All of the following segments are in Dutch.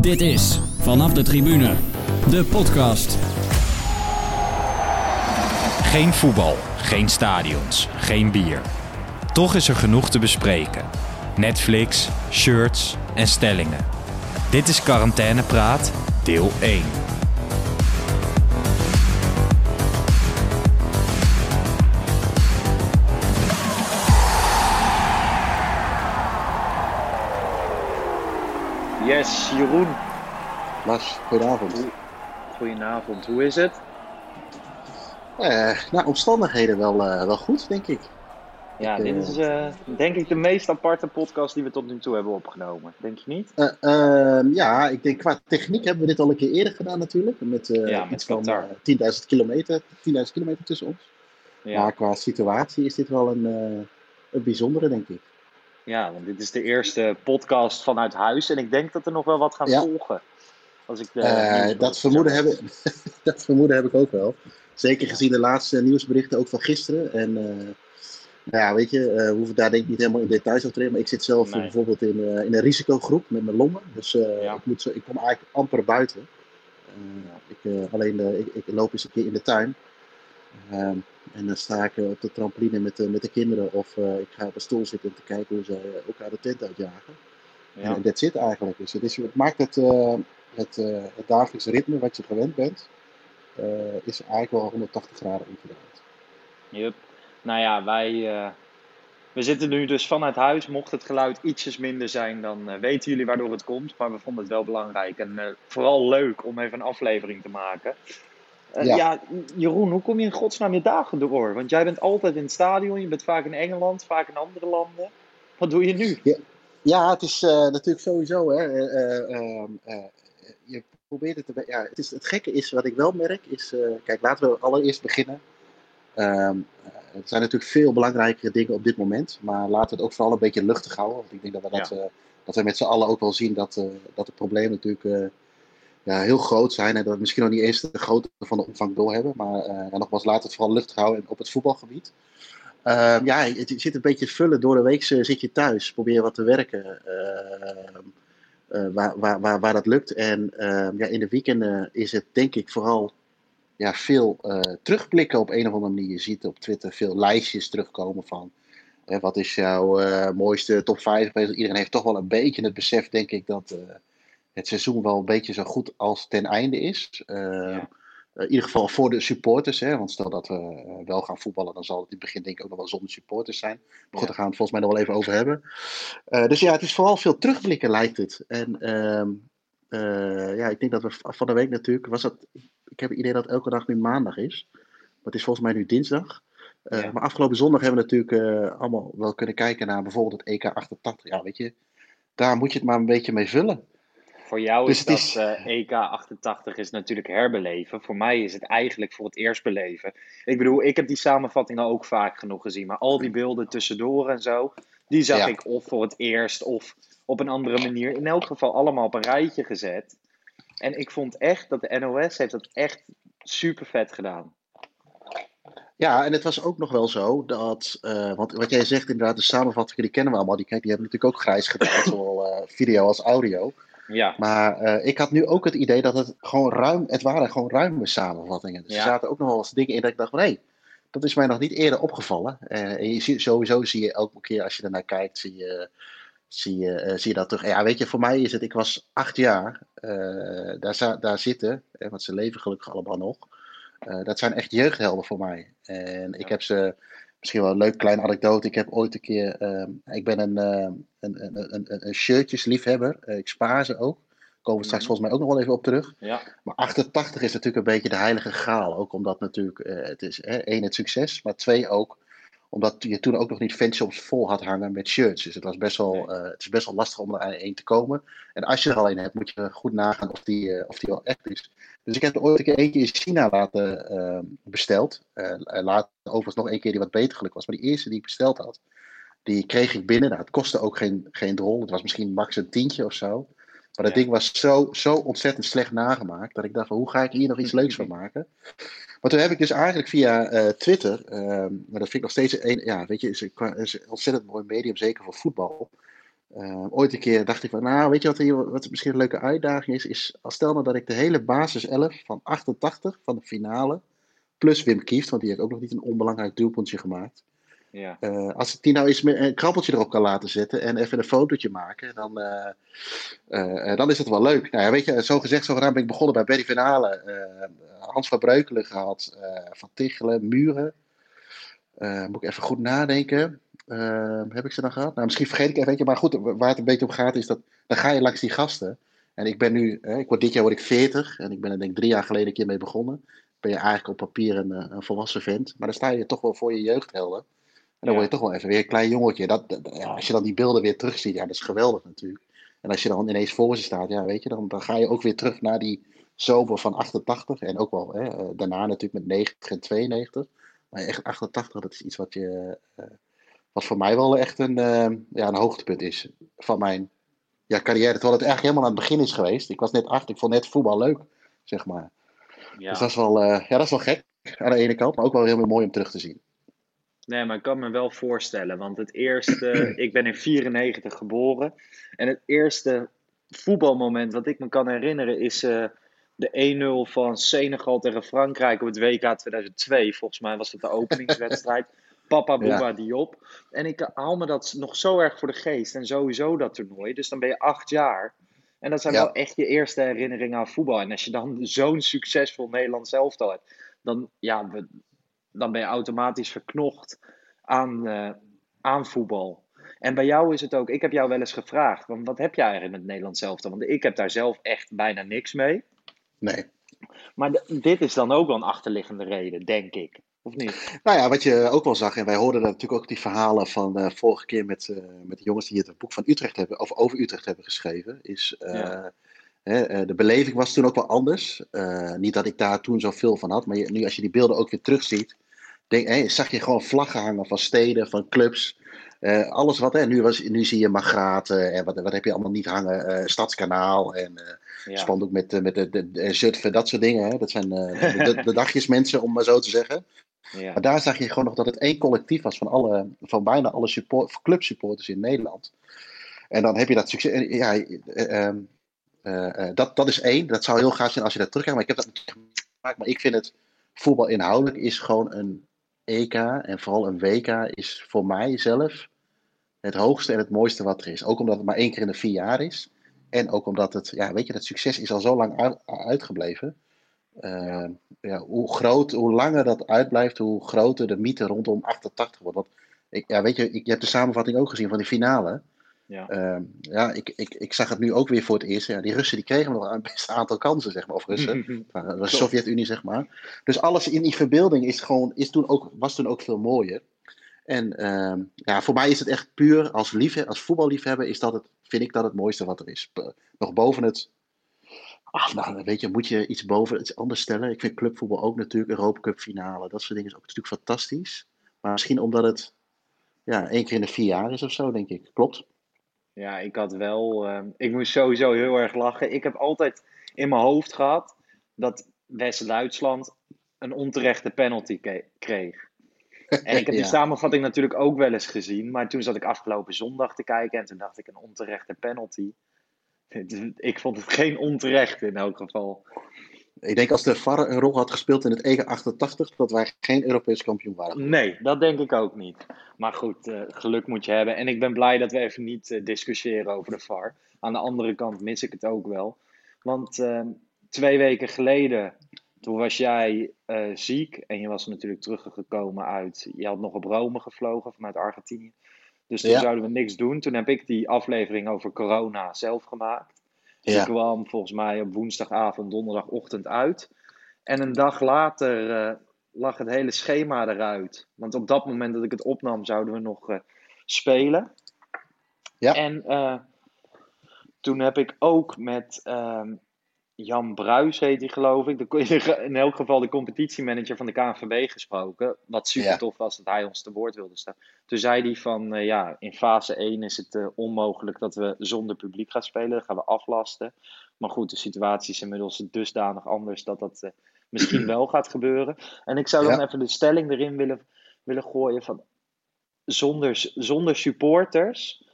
Dit is Vanaf de Tribune, de podcast. Geen voetbal, geen stadions, geen bier. Toch is er genoeg te bespreken. Netflix, shirts en stellingen. Dit is Quarantaine Praat, deel 1. Yes, Jeroen. Lars, goedenavond. Goedenavond, hoe is het? Eh, nou, omstandigheden wel, eh, wel goed, denk ik. Ja, Ik, dit is eh, denk ik de meest aparte podcast die we tot nu toe hebben opgenomen. Denk je niet? Eh, ehm, ja, ik denk qua techniek hebben we dit al een keer eerder gedaan natuurlijk. Met, Ja, met iets van Qatar. eh, 10.000 kilometer, 10.000 kilometer tussen ons. Ja, Maar qua situatie is dit wel een, een bijzondere, denk ik. Ja, want dit is de eerste podcast vanuit huis en ik denk dat er nog wel wat gaan Ja. volgen. Als ik de Eh, nieuwsberichten dat, vermoeden hebben, dat vermoeden heb ik ook wel. Zeker gezien de laatste nieuwsberichten ook van gisteren. En eh, nou ja, weet je, eh, we hoeven daar denk ik niet helemaal in details op te treden. Maar ik zit zelf Nee. bijvoorbeeld in, eh, in een risicogroep met mijn longen. Dus eh, Ja. ik, moet zo, ik kom eigenlijk amper buiten. Eh, ik, eh, alleen eh, ik, ik loop eens een keer in de tuin. Ehm, en dan sta ik eh, op de trampoline met, de met de kinderen. Of eh, ik ga op een stoel zitten om te kijken hoe ze eh, elkaar de tent uitjagen. Ja. En dat zit eigenlijk. Dus het, is, het maakt het, eh, het, eh, het dagelijkse ritme wat je gewend bent, eh, is eigenlijk wel 180 graden omgedraaid. Yup. Nou ja, wij eh, we zitten nu dus vanuit huis. Mocht het geluid ietsjes minder zijn, dan eh, weten jullie waardoor het komt. Maar we vonden het wel belangrijk en eh, vooral leuk om even een aflevering te maken. Eh, ja. Ja. Jeroen, hoe kom je in godsnaam je dagen door? Want jij bent altijd in het stadion, je bent vaak in Engeland, vaak in andere landen. Wat doe je nu? Ja, het is eh, natuurlijk sowieso. Hè, eh, je probeert het te. Ja, het, is, het gekke is, wat ik wel merk, is. kijk, laten we allereerst beginnen. Ehm, eh, er zijn natuurlijk veel belangrijkere dingen op dit moment. Maar laten we het ook vooral een beetje luchtig houden. Want ik denk dat we, dat, dat we met z'n allen ook wel zien dat, dat de problemen natuurlijk ja, heel groot zijn. En dat misschien nog niet eens de grootte van de omvang doorhebben. Maar eh, nogmaals, we het vooral luchtig houden op het voetbalgebied. Ehm, ja, je zit een beetje vullen. Door de week eh, zit je thuis. Probeer wat te werken. Ehm, eh, waar, waar, waar, waar dat lukt. En ehm, ja, in de weekenden is het denk ik vooral ja, veel terugblikken op een of andere manier. Je ziet op Twitter veel lijstjes terugkomen van. hè, wat is jouw mooiste top 5? Iedereen heeft toch wel een beetje het besef, denk ik, dat het seizoen wel een beetje zo goed als ten einde is. Ehm, Ja. eh, in ieder geval voor de supporters. Hè? Want stel dat we eh, wel gaan voetballen, dan zal het in het begin denk ik ook nog wel zonder supporters zijn. Maar goed, Ja. daar gaan we het volgens mij nog wel even over hebben. Eh, dus ja, het is vooral veel terugblikken lijkt het. En ehm, eh, ja, ik denk dat we van de week natuurlijk, was dat, ik heb het idee dat elke dag nu maandag is. Maar het is volgens mij nu dinsdag. Ja. Maar afgelopen zondag hebben we natuurlijk allemaal wel kunnen kijken naar bijvoorbeeld het EK 88. Ja, weet je, daar moet je het maar een beetje mee vullen. Voor jou Dus is dat is- eh, EK 88 is natuurlijk herbeleven. Voor mij is het eigenlijk voor het eerst beleven. Ik bedoel, ik heb die samenvattingen ook vaak genoeg gezien. Maar al die beelden tussendoor en zo, die zag Ja. ik of voor het eerst of op een andere manier. In elk geval allemaal op een rijtje gezet. En ik vond echt dat de NOS heeft dat echt super vet gedaan. Ja, en het was ook nog wel zo dat, eh, want wat jij zegt inderdaad, de samenvattingen die kennen we allemaal, die, die hebben natuurlijk ook grijs gedaan, zowel eh, video als audio. Ja, Maar eh, ik had nu ook het idee dat het gewoon ruim, het waren gewoon ruime samenvattingen. Dus Ja. er zaten ook nog wel eens dingen in dat ik dacht van, hé, dat is mij nog niet eerder opgevallen. Eh, en je ziet, sowieso zie je elke keer als je ernaar kijkt, zie je, zie, je, eh, zie je dat terug. Ja, weet je, voor mij is het, ik was acht jaar daar, daar zitten, eh, want ze leven gelukkig allemaal nog. Dat zijn echt jeugdhelden voor mij. En ik heb ze, misschien wel een leuk kleine anekdote. Ik heb ooit een keer, ehm, ik ben een, ehm, een, een, een, een, shirtjesliefhebber. Eh, ik spaar ze ook. Komen we straks Mhm. volgens mij ook nog wel even op terug. ja, Maar 88 is natuurlijk een beetje de heilige graal. Ook omdat natuurlijk, eh, het is hè, één het succes, maar twee ook omdat je toen ook nog niet fanshops vol had hangen met shirts. Dus het, was best wel, Nee. eh, het is best wel lastig om er aan één te komen. En als je er al een hebt, moet je goed nagaan of die, of die wel echt is. Dus ik heb er ooit een keer eentje in China laten eh, besteld. Later overigens nog een keer die wat beter gelukt was. Maar die eerste die ik besteld had, die kreeg ik binnen. Nou, het kostte ook geen, geen drol. Het was misschien max een tientje of zo. Maar dat Ja. ding was zo, zo ontzettend slecht nagemaakt. Dat ik dacht, van, hoe ga ik hier nog iets leuks van maken? Maar toen heb ik dus eigenlijk via eh, Twitter, ehm, maar dat vind ik nog steeds een, ja, weet je, is is een ontzettend mooi medium, zeker voor voetbal. Uh, ooit een keer dacht ik van, nou, weet je wat, hier, wat misschien een leuke uitdaging is? is als stel nou dat ik de hele basis 11 van 88 van de finale, plus Wim Kieft, want die heeft ook nog niet een onbelangrijk doelpuntje gemaakt. Ja. Uh, als ik die nou eens een krabbeltje erop kan laten zetten en even een fotootje maken, dan, uh, dan is het wel leuk. Nou ja, weet je, zo gezegd, zo gedaan ben ik begonnen bij Berry Finale. Hans van Breukelen gehad, Van Tichelen, Muren. moet ik even goed nadenken. Heb ik ze dan gehad? Nou, misschien vergeet ik even, maar goed, waar het een beetje om gaat is dat dan ga je langs die gasten. En ik ben nu, ik word, dit jaar word ik 40 en ik ben er denk ik drie jaar geleden een keer mee begonnen. Ben je eigenlijk op papier een, een volwassen vent, maar dan sta je toch wel voor je jeugdhelden. En dan word je toch wel even weer een klein jongetje. Dat, ja, als je dan die beelden weer terugziet, ja, dat is geweldig natuurlijk. En als je dan ineens voor ze staat, ja, weet je, dan, dan ga je ook weer terug naar die zomer van 88. En ook wel hè, eh, daarna natuurlijk met 90 en 92. Maar echt 88, dat is iets wat, je, uh, wat voor mij wel echt een, uh, ja, een hoogtepunt is van mijn ja, carrière. Terwijl het eigenlijk helemaal aan het begin is geweest. Ik was net acht, ik vond net voetbal leuk, zeg maar. Ja. Dus dat is, wel, ja, dat is wel gek aan de ene kant, maar ook wel heel mooi om terug te zien. Nee, maar ik kan me wel voorstellen. Want het eerste, ik ben in 94 geboren. En het eerste voetbalmoment wat ik me kan herinneren is uh, de 1-0 van Senegal tegen Frankrijk op het WK 2002. Volgens mij was het de openingswedstrijd. Papa Bouba ja. Diop. En ik haal me dat nog zo erg voor de geest. En sowieso dat toernooi. Dus dan ben je acht jaar. En dat zijn wel echt je eerste herinneringen aan voetbal. En als je dan zo'n succesvol Nederlands elftal hebt. Dan, ja, dan ben je automatisch verknocht aan, uh, aan voetbal. En bij jou is het ook, ik heb jou wel eens gevraagd, want wat heb jij eigenlijk met Nederland zelf dan? Want ik heb daar zelf echt bijna niks mee. Nee. Maar dit is dan ook wel een achterliggende reden, denk ik. Of niet? Nou ja, wat je ook wel zag, en wij hoorden natuurlijk ook die verhalen van uh, vorige keer met, uh, met de jongens die het boek van Utrecht hebben, of over Utrecht hebben geschreven, is uh, ja. hè, de beleving was toen ook wel anders. niet dat ik daar toen zoveel van had, maar je, nu als je die beelden ook weer terugziet, denk, hey, zag je gewoon vlaggen hangen van steden, van clubs. Alles wat, hè, nu, was, nu zie je Magraten en wat, wat heb je allemaal niet hangen, Stadskanaal en ja. spandoek met, met de, de, de Zutphen, dat soort dingen. Hè. Dat zijn de, de dagjes mensen, om maar zo te zeggen. Ja. Maar daar zag je gewoon nog dat het één collectief was van, alle, van bijna alle support, clubsupporters in Nederland. En dan heb je dat succes. Ja, ehm, dat, dat is één. Dat zou heel gaaf zijn als je dat terugkrijgt. Maar ik heb dat gemaakt. Maar ik vind het voetbal inhoudelijk is gewoon een EK en vooral een WK is voor mij zelf het hoogste en het mooiste wat er is. Ook omdat het maar één keer in de vier jaar is. En ook omdat het, ja, weet je, dat succes is al zo lang uitgebleven. Uh, ja, hoe, groot, hoe langer dat uitblijft, hoe groter de mythe rondom 88 wordt. Want ik, ja, weet je, ik, je hebt de samenvatting ook gezien van die finale. Ja, uh, ja ik, ik, ik zag het nu ook weer voor het eerst. Ja, die Russen die kregen nog een best aantal kansen, zeg maar. Of Russen, de Sovjet-Unie, zeg maar. Dus alles in die verbeelding is gewoon, is toen ook, was toen ook veel mooier. En uh, ja, voor mij is het echt puur als, liefhe als voetballiefhebber, is dat het, vind ik dat het mooiste wat er is. Nog boven het. Ach, nou, weet je, moet je iets boven iets anders stellen. Ik vind clubvoetbal ook natuurlijk, Europa Cup finale, dat soort dingen is ook natuurlijk fantastisch. Maar misschien omdat het ja, één keer in de vier jaar is of zo, denk ik. Klopt. Ja, ik had wel. Uh, ik moest sowieso heel erg lachen. Ik heb altijd in mijn hoofd gehad dat West-Duitsland een onterechte penalty kreeg. En ik heb die samenvatting natuurlijk ook wel eens gezien. Maar toen zat ik afgelopen zondag te kijken en toen dacht ik een onterechte penalty. Ik vond het geen onterecht in elk geval. Ik denk als de VAR een rol had gespeeld in het EG 88, dat wij geen Europees kampioen waren. Nee, dat denk ik ook niet. Maar goed, uh, geluk moet je hebben. En ik ben blij dat we even niet uh, discussiëren over de VAR. Aan de andere kant mis ik het ook wel. Want uh, twee weken geleden, toen was jij ziek. En je was natuurlijk teruggekomen uit. Je had nog op Rome gevlogen vanuit Argentinië. Dus toen ja. zouden we niks doen. Toen heb ik die aflevering over corona zelf gemaakt. Die ja. kwam volgens mij op woensdagavond, donderdagochtend uit. En een dag later uh, lag het hele schema eruit. Want op dat moment dat ik het opnam, zouden we nog uh, spelen. Ja. En uh, toen heb ik ook met ehm, Jan Bruis heet hij geloof ik. In elk geval de competitiemanager van de KNVB gesproken. Wat super tof was dat hij ons te woord wilde staan. Toen zei hij van uh, ja, in fase 1 is het uh, onmogelijk dat we zonder publiek gaan spelen. Dat gaan we aflasten. Maar goed, de situatie is inmiddels dusdanig anders dat dat uh, misschien wel gaat gebeuren. En ik zou dan ja. even de stelling erin willen, willen gooien van zonder, zonder supporters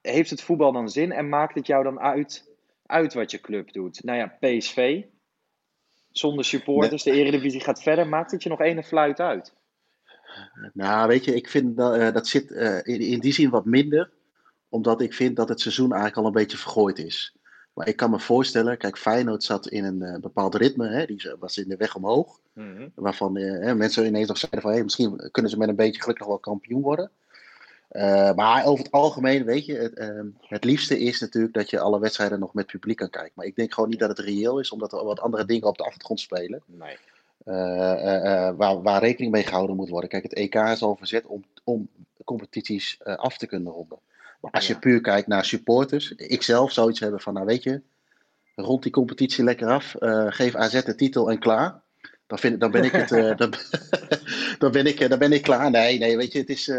heeft het voetbal dan zin en maakt het jou dan uit, uit wat je club doet? Nou ja, PSV, zonder supporters, de Eredivisie gaat verder. Maakt het je nog ene fluit uit? Nou, weet je, ik vind dat, uh, dat zit uh, in, in, die zin wat minder. Omdat ik vind dat het seizoen eigenlijk al een beetje vergooid is. Maar ik kan me voorstellen, kijk, Feyenoord zat in een uh, bepaald ritme. Hè, die was in de weg omhoog. Mm -hmm. Waarvan mensen ineens nog zeiden van, hey, misschien kunnen ze met een beetje geluk nog wel kampioen worden. Uh, maar over het algemeen, weet je, het, uh, het, liefste is natuurlijk dat je alle wedstrijden nog met publiek kan kijken. Maar ik denk gewoon niet dat het reëel is, omdat er wat andere dingen op de achtergrond spelen. Nee. Uh, waar, waar, rekening mee gehouden moet worden. Kijk, het EK is al verzet om, om competities af te kunnen ronden. Maar als je puur kijkt naar supporters, ik zelf zou iets hebben van, nou weet je, rond die competitie lekker af, geef AZ de titel en klaar. Dan, vind, dan ben ik het, dan, dan, ben ik, dan ben ik klaar. Nee, nee, weet je, het is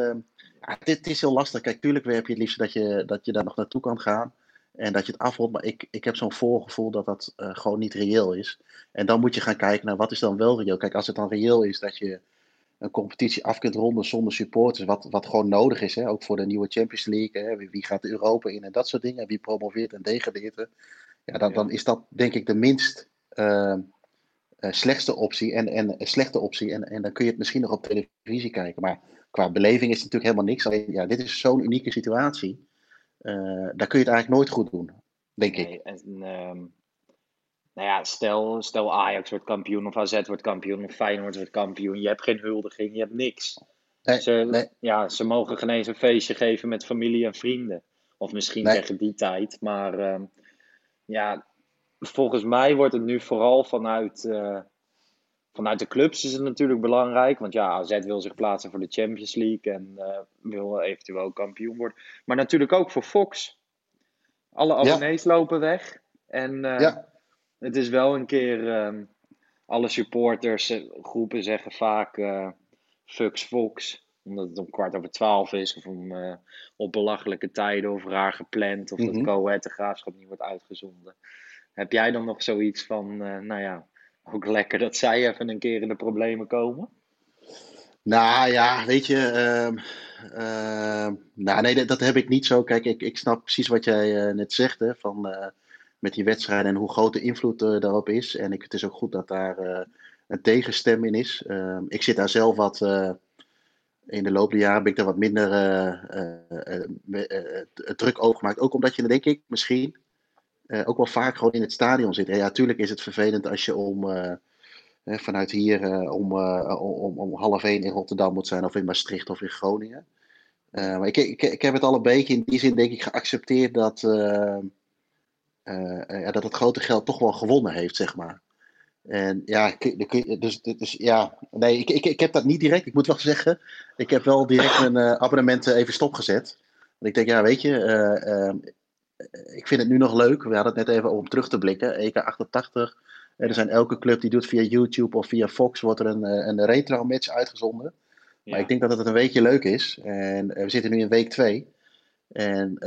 ja, dit is heel lastig. Kijk, tuurlijk heb je het liefst dat je, dat je daar nog naartoe kan gaan. En dat je het afrondt. Maar ik, ik heb zo'n voorgevoel dat dat uh, gewoon niet reëel is. En dan moet je gaan kijken naar wat is dan wel reëel. Kijk, als het dan reëel is dat je een competitie af kunt ronden zonder supporters. Wat, wat gewoon nodig is. Hè? Ook voor de nieuwe Champions League. Hè? Wie, wie gaat Europa in en dat soort dingen. Wie promoveert en degradeert. Ja, dan, dan is dat denk ik de minst uh, slechtste optie. En, en slechte optie. En, en dan kun je het misschien nog op televisie kijken. Maar qua beleving is het natuurlijk helemaal niks. Alleen, ja, dit is zo'n unieke situatie. Uh, daar kun je het eigenlijk nooit goed doen, denk nee, ik. En, um, nou ja, stel, stel Ajax wordt kampioen, of AZ wordt kampioen, of Feyenoord wordt kampioen. Je hebt geen huldiging, je hebt niks. Nee, ze, nee. Ja, ze mogen geen eens een feestje geven met familie en vrienden. Of misschien Nee. tegen die tijd. Maar ehm, ja, volgens mij wordt het nu vooral vanuit, eh, vanuit de clubs is het natuurlijk belangrijk. Want ja, AZ wil zich plaatsen voor de Champions League en eh, wil eventueel kampioen worden. Maar natuurlijk ook voor Fox. Alle abonnees lopen weg. En eh, Ja. het is wel een keer... ehm, alle supporters, groepen zeggen vaak fucks Fox. Omdat het om kwart over twaalf is. Of om, op belachelijke tijden of raar gepland. Of Mhm. dat Coët de Graafschap niet wordt uitgezonden. Heb jij dan nog zoiets van, eh, nou ja, ook lekker dat zij even een keer in de problemen komen? Nou ja, weet je. ehm, ehm, nou, nee, dat, heb ik niet zo. Kijk, ik, ik snap precies wat jij eh, net zegt. Hè, van, eh, met die wedstrijden en hoe groot de invloed daarop is. En ik, het is ook goed dat daar een tegenstem in is. Ehm, ik zit daar zelf wat. in de loop der jaren ben ik daar wat minder druk over gemaakt. Ook omdat je, denk ik, misschien ook wel vaak gewoon in het stadion zit. En ja, tuurlijk is het vervelend als je om. eh, vanuit hier eh, om, eh, om, om half één in Rotterdam moet zijn, of in Maastricht of in Groningen. Eh, maar ik, ik, ik heb het al een beetje in die zin, denk ik, geaccepteerd dat, eh, eh, eh, dat het grote geld toch wel gewonnen heeft, zeg maar. En ja, dus, dus ja, nee, ik, ik, ik heb dat niet direct. Ik moet wel zeggen, ik heb wel direct mijn eh, abonnement eh, even stopgezet. Want ik denk, ja, weet je, eh, ehm, ik vind het nu nog leuk. We hadden het net even om terug te blikken. EK 88. Er zijn elke club die doet via YouTube of via Fox wordt er een, eh, een retro match uitgezonden. Maar ik denk dat het een weekje leuk is. En eh, we zitten nu in week 2. En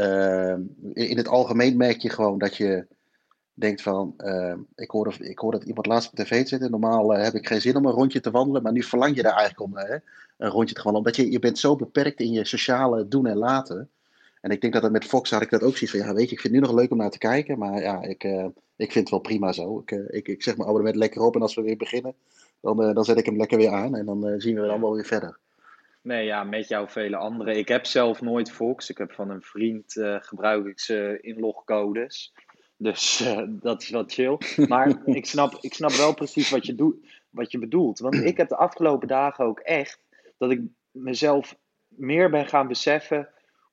in het algemeen merk je gewoon dat je denkt van, ik, hoorde, ik hoorde dat iemand laatst op tv zitten. Normaal eh, heb ik geen zin om een rondje te wandelen, maar nu verlang je daar eigenlijk om eh, een rondje te wandelen. Omdat je, je bent zo beperkt in je sociale doen en laten. En ik denk dat het met Fox had ik dat ook zoiets van, ja weet je, ik vind het nu nog leuk om naar te kijken. Maar ja, ik, eh, ik vind het wel prima zo. Ik, eh, ik, ik zeg mijn abonnement lekker op en als we weer beginnen, dan, eh, dan zet ik hem lekker weer aan. En dan zien we dan wel weer verder. Nee, ja, met jou vele anderen. Ik heb zelf nooit Fox. Ik heb van een vriend gebruik ik ze inlogcodes. Dus dat is wat chill. Maar ik snap, ik snap wel precies wat je, doet, wat je bedoelt. Want ik heb de afgelopen dagen ook echt dat ik mezelf meer ben gaan beseffen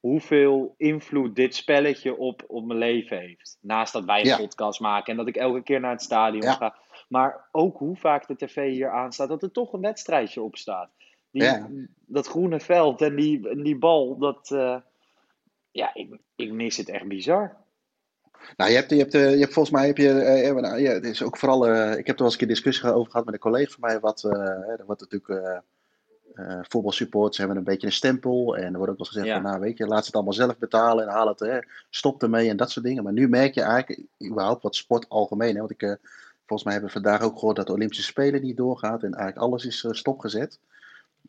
hoeveel invloed dit spelletje op, op mijn leven heeft. Naast dat wij een Ja. podcast maken en dat ik elke keer naar het stadion Ja. ga. Maar ook hoe vaak de tv hier aanstaat, dat er toch een wedstrijdje op staat. Die, Ja. Dat groene veld en die, die bal, dat. eh, ja, ik, ik mis het echt bizar. Nou, je hebt, je hebt, eh, je hebt volgens mij heb je, eh, nou, ja, het is ook vooral, ik heb er wel eens een keer discussie over gehad met een collega van mij, wat, wordt natuurlijk, eh, voetbalsupporters hebben een beetje een stempel en er wordt ook wel gezegd Ja. van, nou weet je, laat ze het allemaal zelf betalen en haal het, hè, stop ermee en dat soort dingen. Maar nu merk je eigenlijk, überhaupt wat sport algemeen, hè, want ik, eh, volgens mij hebben we vandaag ook gehoord dat de Olympische Spelen niet doorgaat en eigenlijk alles is eh, stopgezet.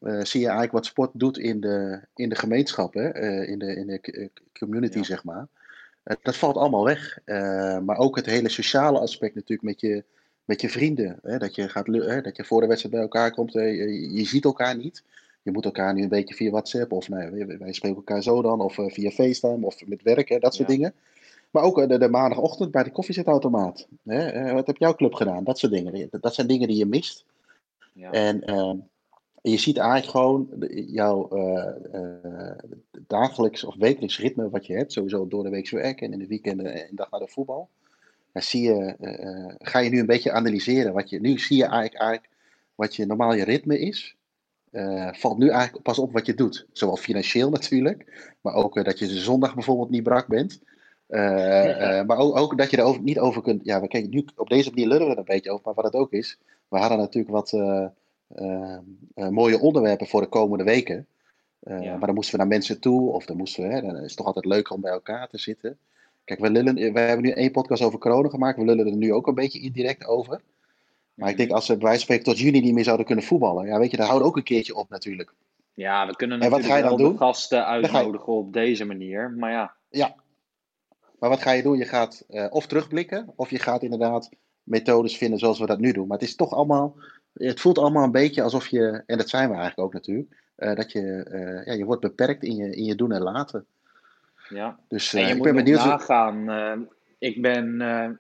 zie je eigenlijk wat sport doet in de, in de gemeenschap, hè? in de, in de community, Ja. zeg maar. Dat valt allemaal weg. Maar ook het hele sociale aspect natuurlijk met je, met je vrienden. Hè? Dat, je gaat, hè? dat je voor de wedstrijd bij elkaar komt. hè, Je, je ziet elkaar niet. Je moet elkaar nu een beetje via WhatsApp of nou, wij, spreken elkaar zo dan. Of eh, via FaceTime of met werk, hè? dat soort Ja. dingen. Maar ook eh, de, de maandagochtend bij de koffiezetautomaat. Hè? Eh, wat heb jouw club gedaan? Dat soort dingen. Dat, zijn dingen die je mist. Ja. En je ziet eigenlijk gewoon jouw dagelijks of wekelijks ritme wat je hebt, sowieso door de week werken en in de weekenden en dag naar de voetbal. Dan zie je, eh, eh, ga je nu een beetje analyseren. Wat je, nu zie je eigenlijk, eigenlijk wat je normaal je ritme is. Eh, valt nu eigenlijk pas op wat je doet. Zowel financieel natuurlijk, maar ook dat je de zondag bijvoorbeeld niet brak bent. Maar ook, ook dat je er over, niet over kunt. Ja, we kijken nu op deze manier lullen we er een beetje over, maar wat het ook is. We hadden natuurlijk wat mooie onderwerpen voor de komende weken. Ja. Maar dan moesten we naar mensen toe, of dan moesten we. Hè, dan is het toch altijd leuker om bij elkaar te zitten. Kijk, we, lullen, we hebben nu één podcast over corona gemaakt. We lullen er nu ook een beetje indirect over. Maar ik denk als we bij wijze van spreken tot juni niet meer zouden kunnen voetballen. Ja, weet je, daar houdt ook een keertje op natuurlijk. Ja, we kunnen En wat natuurlijk ga je wel dan de doen? gasten uitnodigen op deze manier. Maar ja, Maar wat ga je doen? Je gaat eh, of terugblikken, of je gaat inderdaad methodes vinden zoals we dat nu doen. Maar het is toch allemaal, het voelt allemaal een beetje alsof je, en dat zijn we eigenlijk ook natuurlijk, eh, dat je, eh, ja, je wordt beperkt in je, in je doen en laten. Ja. Dus En eh, je ik moet ben benieuwd. nagaan. eh, ik ben eh,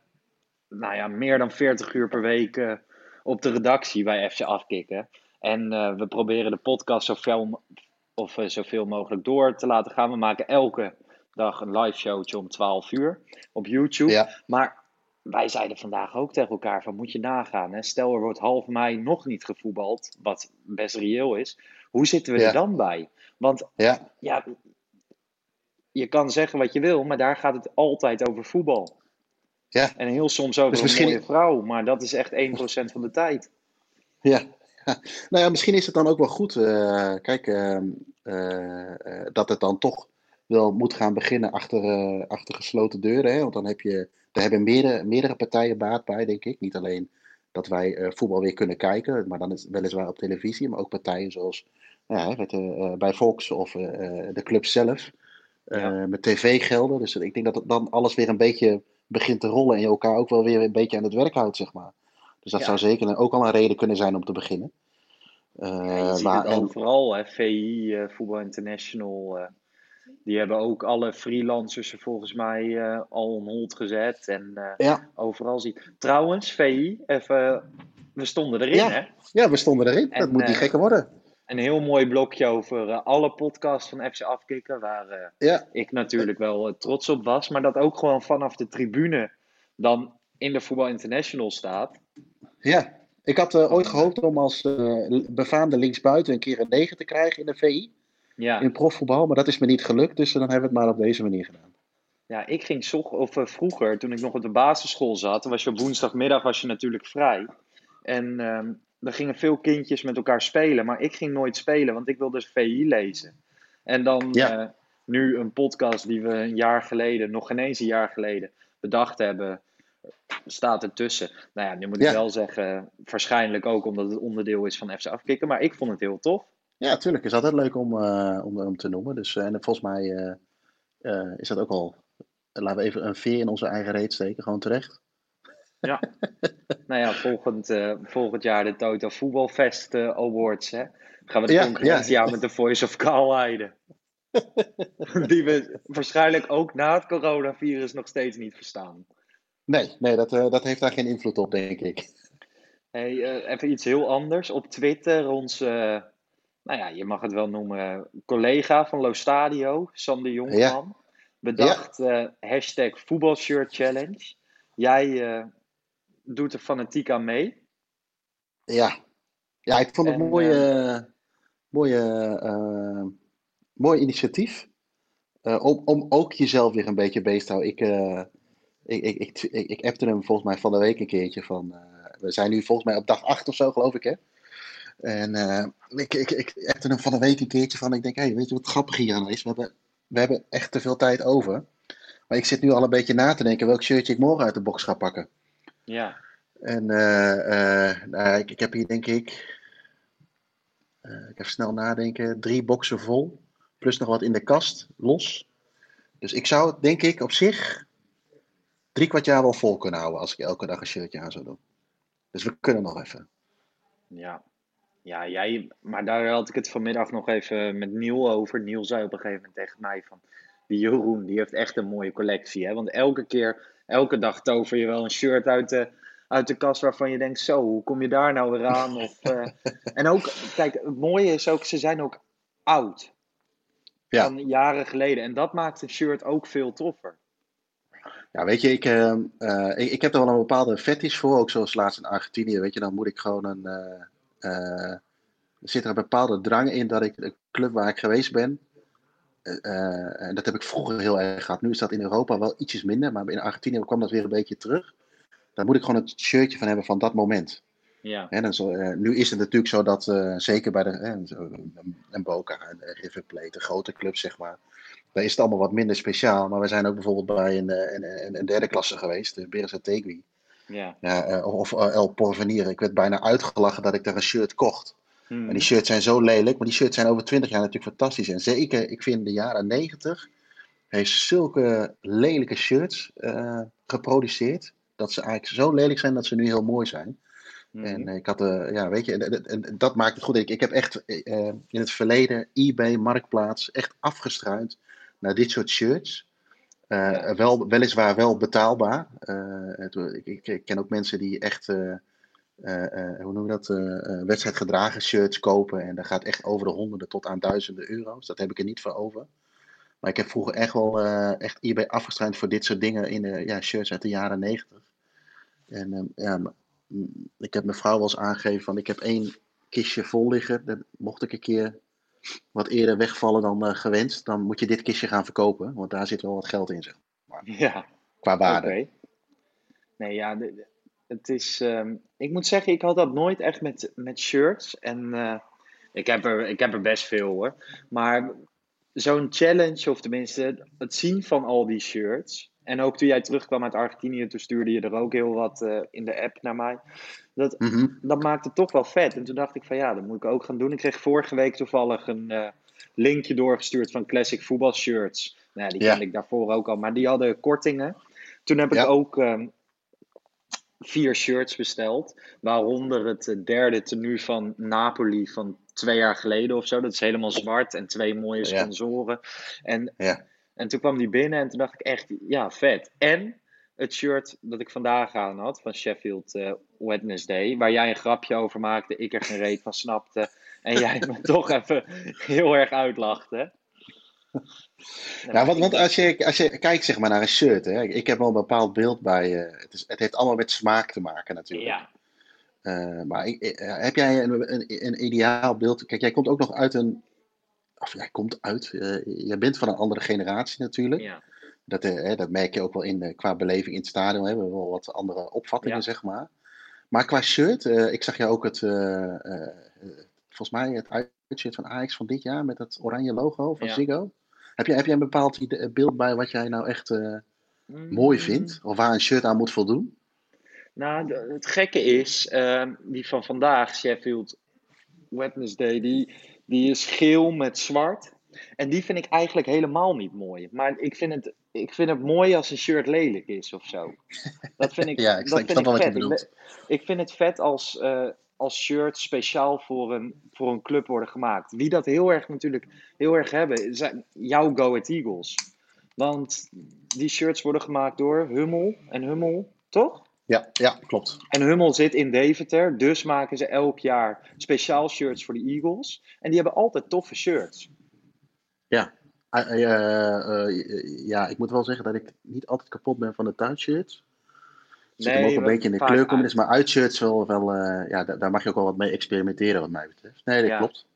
nou ja, meer dan 40 uur per week eh, op de redactie bij FC Afkikken. En eh, we proberen de podcast zoveel, of, eh, zoveel mogelijk door te laten gaan. We maken elke dag een live showtje om 12 uur op YouTube. Ja, Maar wij zeiden vandaag ook tegen elkaar van moet je nagaan. Hè? Stel er wordt half mei nog niet gevoetbald, wat best reëel is. Hoe zitten we Ja. er dan bij? Want ja, ja, je kan zeggen wat je wil, maar daar gaat het altijd over voetbal. Ja. En heel soms over Dus een misschien- mooie vrouw, maar dat is echt 1% van de tijd. ja. Nou ja, misschien is het dan ook wel goed. eh, kijk, eh, eh, dat het dan toch wel moet gaan beginnen achter, achter gesloten deuren. Hè? Want dan heb je, daar hebben meerdere, meerdere partijen baat bij, denk ik. Niet alleen dat wij voetbal weer kunnen kijken, maar dan is het weliswaar op televisie, maar ook partijen zoals bij Fox of de club zelf. Eh, Ja. Met tv-gelden. Dus ik denk dat het dan alles weer een beetje begint te rollen en je elkaar ook wel weer een beetje aan het werk houdt, zeg maar. Dus dat Ja. zou zeker ook al een reden kunnen zijn om te beginnen. Eh, Ja, je ziet maar, het en- overal, hè. VI, eh, Voetbal International, die hebben ook alle freelancers er volgens mij al on hold gezet. En ja, overal zie Trouwens, VI, even, we stonden erin, Ja. hè. ja, we stonden erin. En, dat moet niet gekker worden. Een heel mooi blokje over eh, alle podcasts van FC Afkikken, waar eh, Ja, ik natuurlijk wel eh, trots op was. Maar dat ook gewoon vanaf de tribune dan in de Voetbal International staat. ja. Ik had ooit gehoopt om als befaamde linksbuiten een keer een 9 te krijgen in de VI, Ja, in profvoetbal. Maar dat is me niet gelukt, dus dan hebben we het maar op deze manier gedaan. ja ik ging zo, of, vroeger, toen ik nog op de basisschool zat, was je op woensdagmiddag was je natuurlijk vrij. En ehm er gingen veel kindjes met elkaar spelen, maar ik ging nooit spelen, want ik wilde VI lezen. En dan Ja. eh, nu een podcast die we een jaar geleden, nog geen eens een jaar geleden, bedacht hebben, staat ertussen. Nou ja, nu moet ik Ja. wel zeggen, waarschijnlijk ook omdat het onderdeel is van FC Afkikken, maar ik vond het heel tof. Ja, tuurlijk. is altijd leuk om, eh, om, om te noemen. Dus, eh, en volgens mij is dat ook al. laten we even een veer in onze eigen reet steken, gewoon terecht. Nou ja, volgend, eh, volgend jaar de Toto Voetbalfest eh, Awards. Hè? Gaan we de Ja, concurrentie ja. aan met de Voice of Kaalheide. Die we waarschijnlijk ook na het coronavirus nog steeds niet verstaan. Nee, nee dat, eh, dat heeft daar geen invloed op, denk ik. Hey, even iets heel anders. Op Twitter, onze, nou ja, je mag het wel noemen, collega van Lo Stadio, Sander Jongman, bedacht hashtag voetbalshirt challenge. Jij doet er fanatiek aan mee. Ja, ja ik vond het En, een mooie, mooie, eh, mooi initiatief. Eh, om, om ook jezelf weer een beetje bezig te houden. Ik, eh, ik, ik, ik, ik, ik appte hem volgens mij van de week een keertje van. eh, we zijn nu volgens mij op dag 8 of zo, geloof ik, hè? En eh, ik, ik, ik appte hem van de week een keertje van. Ik denk, hey, weet je wat grappig hier aan is? We hebben, we hebben echt te veel tijd over. Maar ik zit nu al een beetje na te denken welk shirtje ik morgen uit de box ga pakken. Ja, En eh, eh, nou, ik, ik heb hier denk ik ik even snel nadenken, drie boxen vol. Plus nog wat in de kast, los. Dus ik zou het, denk ik, op zich drie kwart jaar wel vol kunnen houden als ik elke dag een shirtje aan zou doen. Dus we kunnen nog even. Ja. Ja, jij, maar daar had ik het vanmiddag nog even met Niel over. Niel zei op een gegeven moment tegen mij van, die Jeroen, die heeft echt een mooie collectie. Hè? Want elke keer, elke dag tover je wel een shirt uit de, uit de kast waarvan je denkt, zo, hoe kom je daar nou weer aan? Of, uh, en ook, kijk, het mooie is ook, ze zijn ook oud. Ja. Van jaren geleden. En dat maakt een shirt ook veel toffer. Ja, weet je, ik, uh, uh, ik, ik, heb er wel een bepaalde fetish voor, ook zoals laatst in Argentinië, weet je, dan moet ik gewoon een, er zit er een bepaalde drang in dat ik de club waar ik geweest ben, en dat heb ik vroeger heel erg gehad, nu is dat in Europa wel ietsjes minder, maar in Argentinië kwam dat weer een beetje terug. Daar moet ik gewoon het shirtje van hebben van dat moment. Ja. En zo, nu is het natuurlijk zo dat, zeker bij de, en Boca, en River Plate, de grote clubs zeg maar, daar is het allemaal wat minder speciaal. Maar we zijn ook bijvoorbeeld bij een, een, een derde klasse geweest, de Berza Tegui. Ja. Ja, of El Porvenir. Ik werd bijna uitgelachen dat ik daar een shirt kocht. Hmm. En die shirts zijn zo lelijk, maar die shirts zijn over 20 jaar natuurlijk fantastisch. En zeker, ik vind de jaren 90 heeft zulke lelijke shirts uh, geproduceerd. Dat ze eigenlijk zo lelijk zijn dat ze nu heel mooi zijn. Hmm. En ik had, uh, ja, weet je, en, en, dat maakt het goed. Ik, ik heb echt uh, in het verleden eBay, Marktplaats, echt afgestruind naar dit soort shirts. Ja. wel, weliswaar wel betaalbaar. Ik, ik, ken ook mensen die echt, hoe noem je dat, wedstrijdgedragen shirts kopen. En dat gaat echt over de honderden tot aan duizenden euro's. Dat heb ik er niet voor over. Maar ik heb vroeger echt wel echt eBay afgestruind voor dit soort dingen in de ja, shirts uit de jaren negentig. En ja, ik heb mijn vrouw wel eens aangegeven van ik heb één kistje vol liggen. Dat mocht ik een keer wat eerder wegvallen dan uh, gewenst, dan moet je dit kistje gaan verkopen. Want daar zit wel wat geld in, zeg maar. Ja. Qua waarde. Okay. Nee, ja, de, de, het is... Um, ik moet zeggen, ik had dat nooit echt met, met shirts. En uh, ik, heb er, ik heb er best veel, hoor. Maar zo'n challenge, of tenminste het zien van al die shirts... En ook toen jij terugkwam uit Argentinië, toen stuurde je er ook heel wat uh, in de app naar mij. Dat, Mhm. dat maakte toch wel vet. En toen dacht ik van ja, dat moet ik ook gaan doen. Ik kreeg vorige week toevallig een uh, linkje doorgestuurd van Classic Voetbal Shirts. Nou, die Ja. kende ik daarvoor ook al, maar die hadden kortingen. Toen heb ik ook um, vier shirts besteld. Waaronder het uh, derde tenue van Napoli van twee jaar geleden of zo. Dat is helemaal zwart en twee mooie Ja. sponsoren. En Ja. en toen kwam die binnen en toen dacht ik echt, ja, vet. En het shirt dat ik vandaag aan had van Sheffield uh, Wednesday, waar jij een grapje over maakte, ik er geen reet van snapte. En jij me toch even heel erg uitlachte. Ja, want, want als, je, als je kijkt zeg maar, naar een shirt, hè, ik heb wel een bepaald beeld bij. eh, het, is, het heeft allemaal met smaak te maken natuurlijk. Ja, Eh, maar ik- eh, heb jij een, een, een ideaal beeld? Kijk, jij komt ook nog uit een. Of jij komt uit. eh, jij bent van een andere generatie natuurlijk. ja, Dat, hè, dat merk je ook wel in, qua beleving in het stadion. Hebben we wel wat andere opvattingen, Ja. zeg maar. Maar qua shirt, ik zag jou ook het. volgens mij het uitshirt van Ajax van dit jaar met het oranje logo van. Ziggo. Heb jij, heb jij een bepaald ide- beeld bij wat jij nou echt eh, mooi Mm. vindt? Of waar een shirt aan moet voldoen? Nou, het gekke is, ehm, die van vandaag, Sheffield Wednesday, die, die is geel met zwart. En die vind ik eigenlijk helemaal niet mooi. Maar ik vind het, ik vind het mooi als een shirt lelijk is of zo. Dat vind ik, Ja, ik dat ik vind je vet. Ik, ik vind het vet als, eh, als shirts speciaal voor een, voor een club worden gemaakt. Wie dat heel erg natuurlijk heel erg hebben, zijn jouw Go Ahead Eagles. Want die shirts worden gemaakt door Hummel en Hummel, toch? Ja, ja klopt. En Hummel zit in Deventer, dus maken ze elk jaar speciaal shirts voor de Eagles. En die hebben altijd toffe shirts. Ja. Eh, eh, eh, ja, ik moet wel zeggen dat ik niet altijd kapot ben van de thuisshirts. Zit hem ook een beetje in de kleurcombinatie, maar uitshirts wel, wel eh, ja, daar, daar mag je ook wel wat mee experimenteren wat mij betreft. Nee, dat Ja. klopt.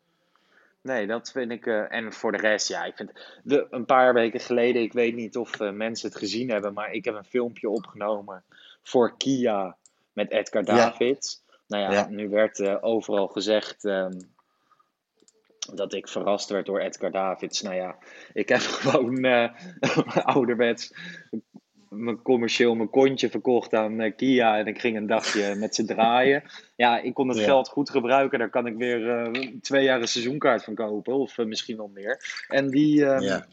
Nee, dat vind ik. eh, en voor de rest, ja, ik vind. De, een paar weken geleden, ik weet niet of eh, mensen het gezien hebben, maar ik heb een filmpje opgenomen voor Kia met Edgar Ja. Davids. Nou ja, Ja. nu werd overal gezegd ehm, dat ik verrast werd door Edgar Davids. Nou ja, ik heb gewoon eh ouderwets mijn commercieel mijn kontje verkocht aan eh, Kia en ik ging een dagje met ze draaien. Ja, ik kon het Ja. geld goed gebruiken. Daar kan ik weer eh, twee jaar een seizoenkaart van kopen of eh, misschien wel meer. En die, ehm, Ja.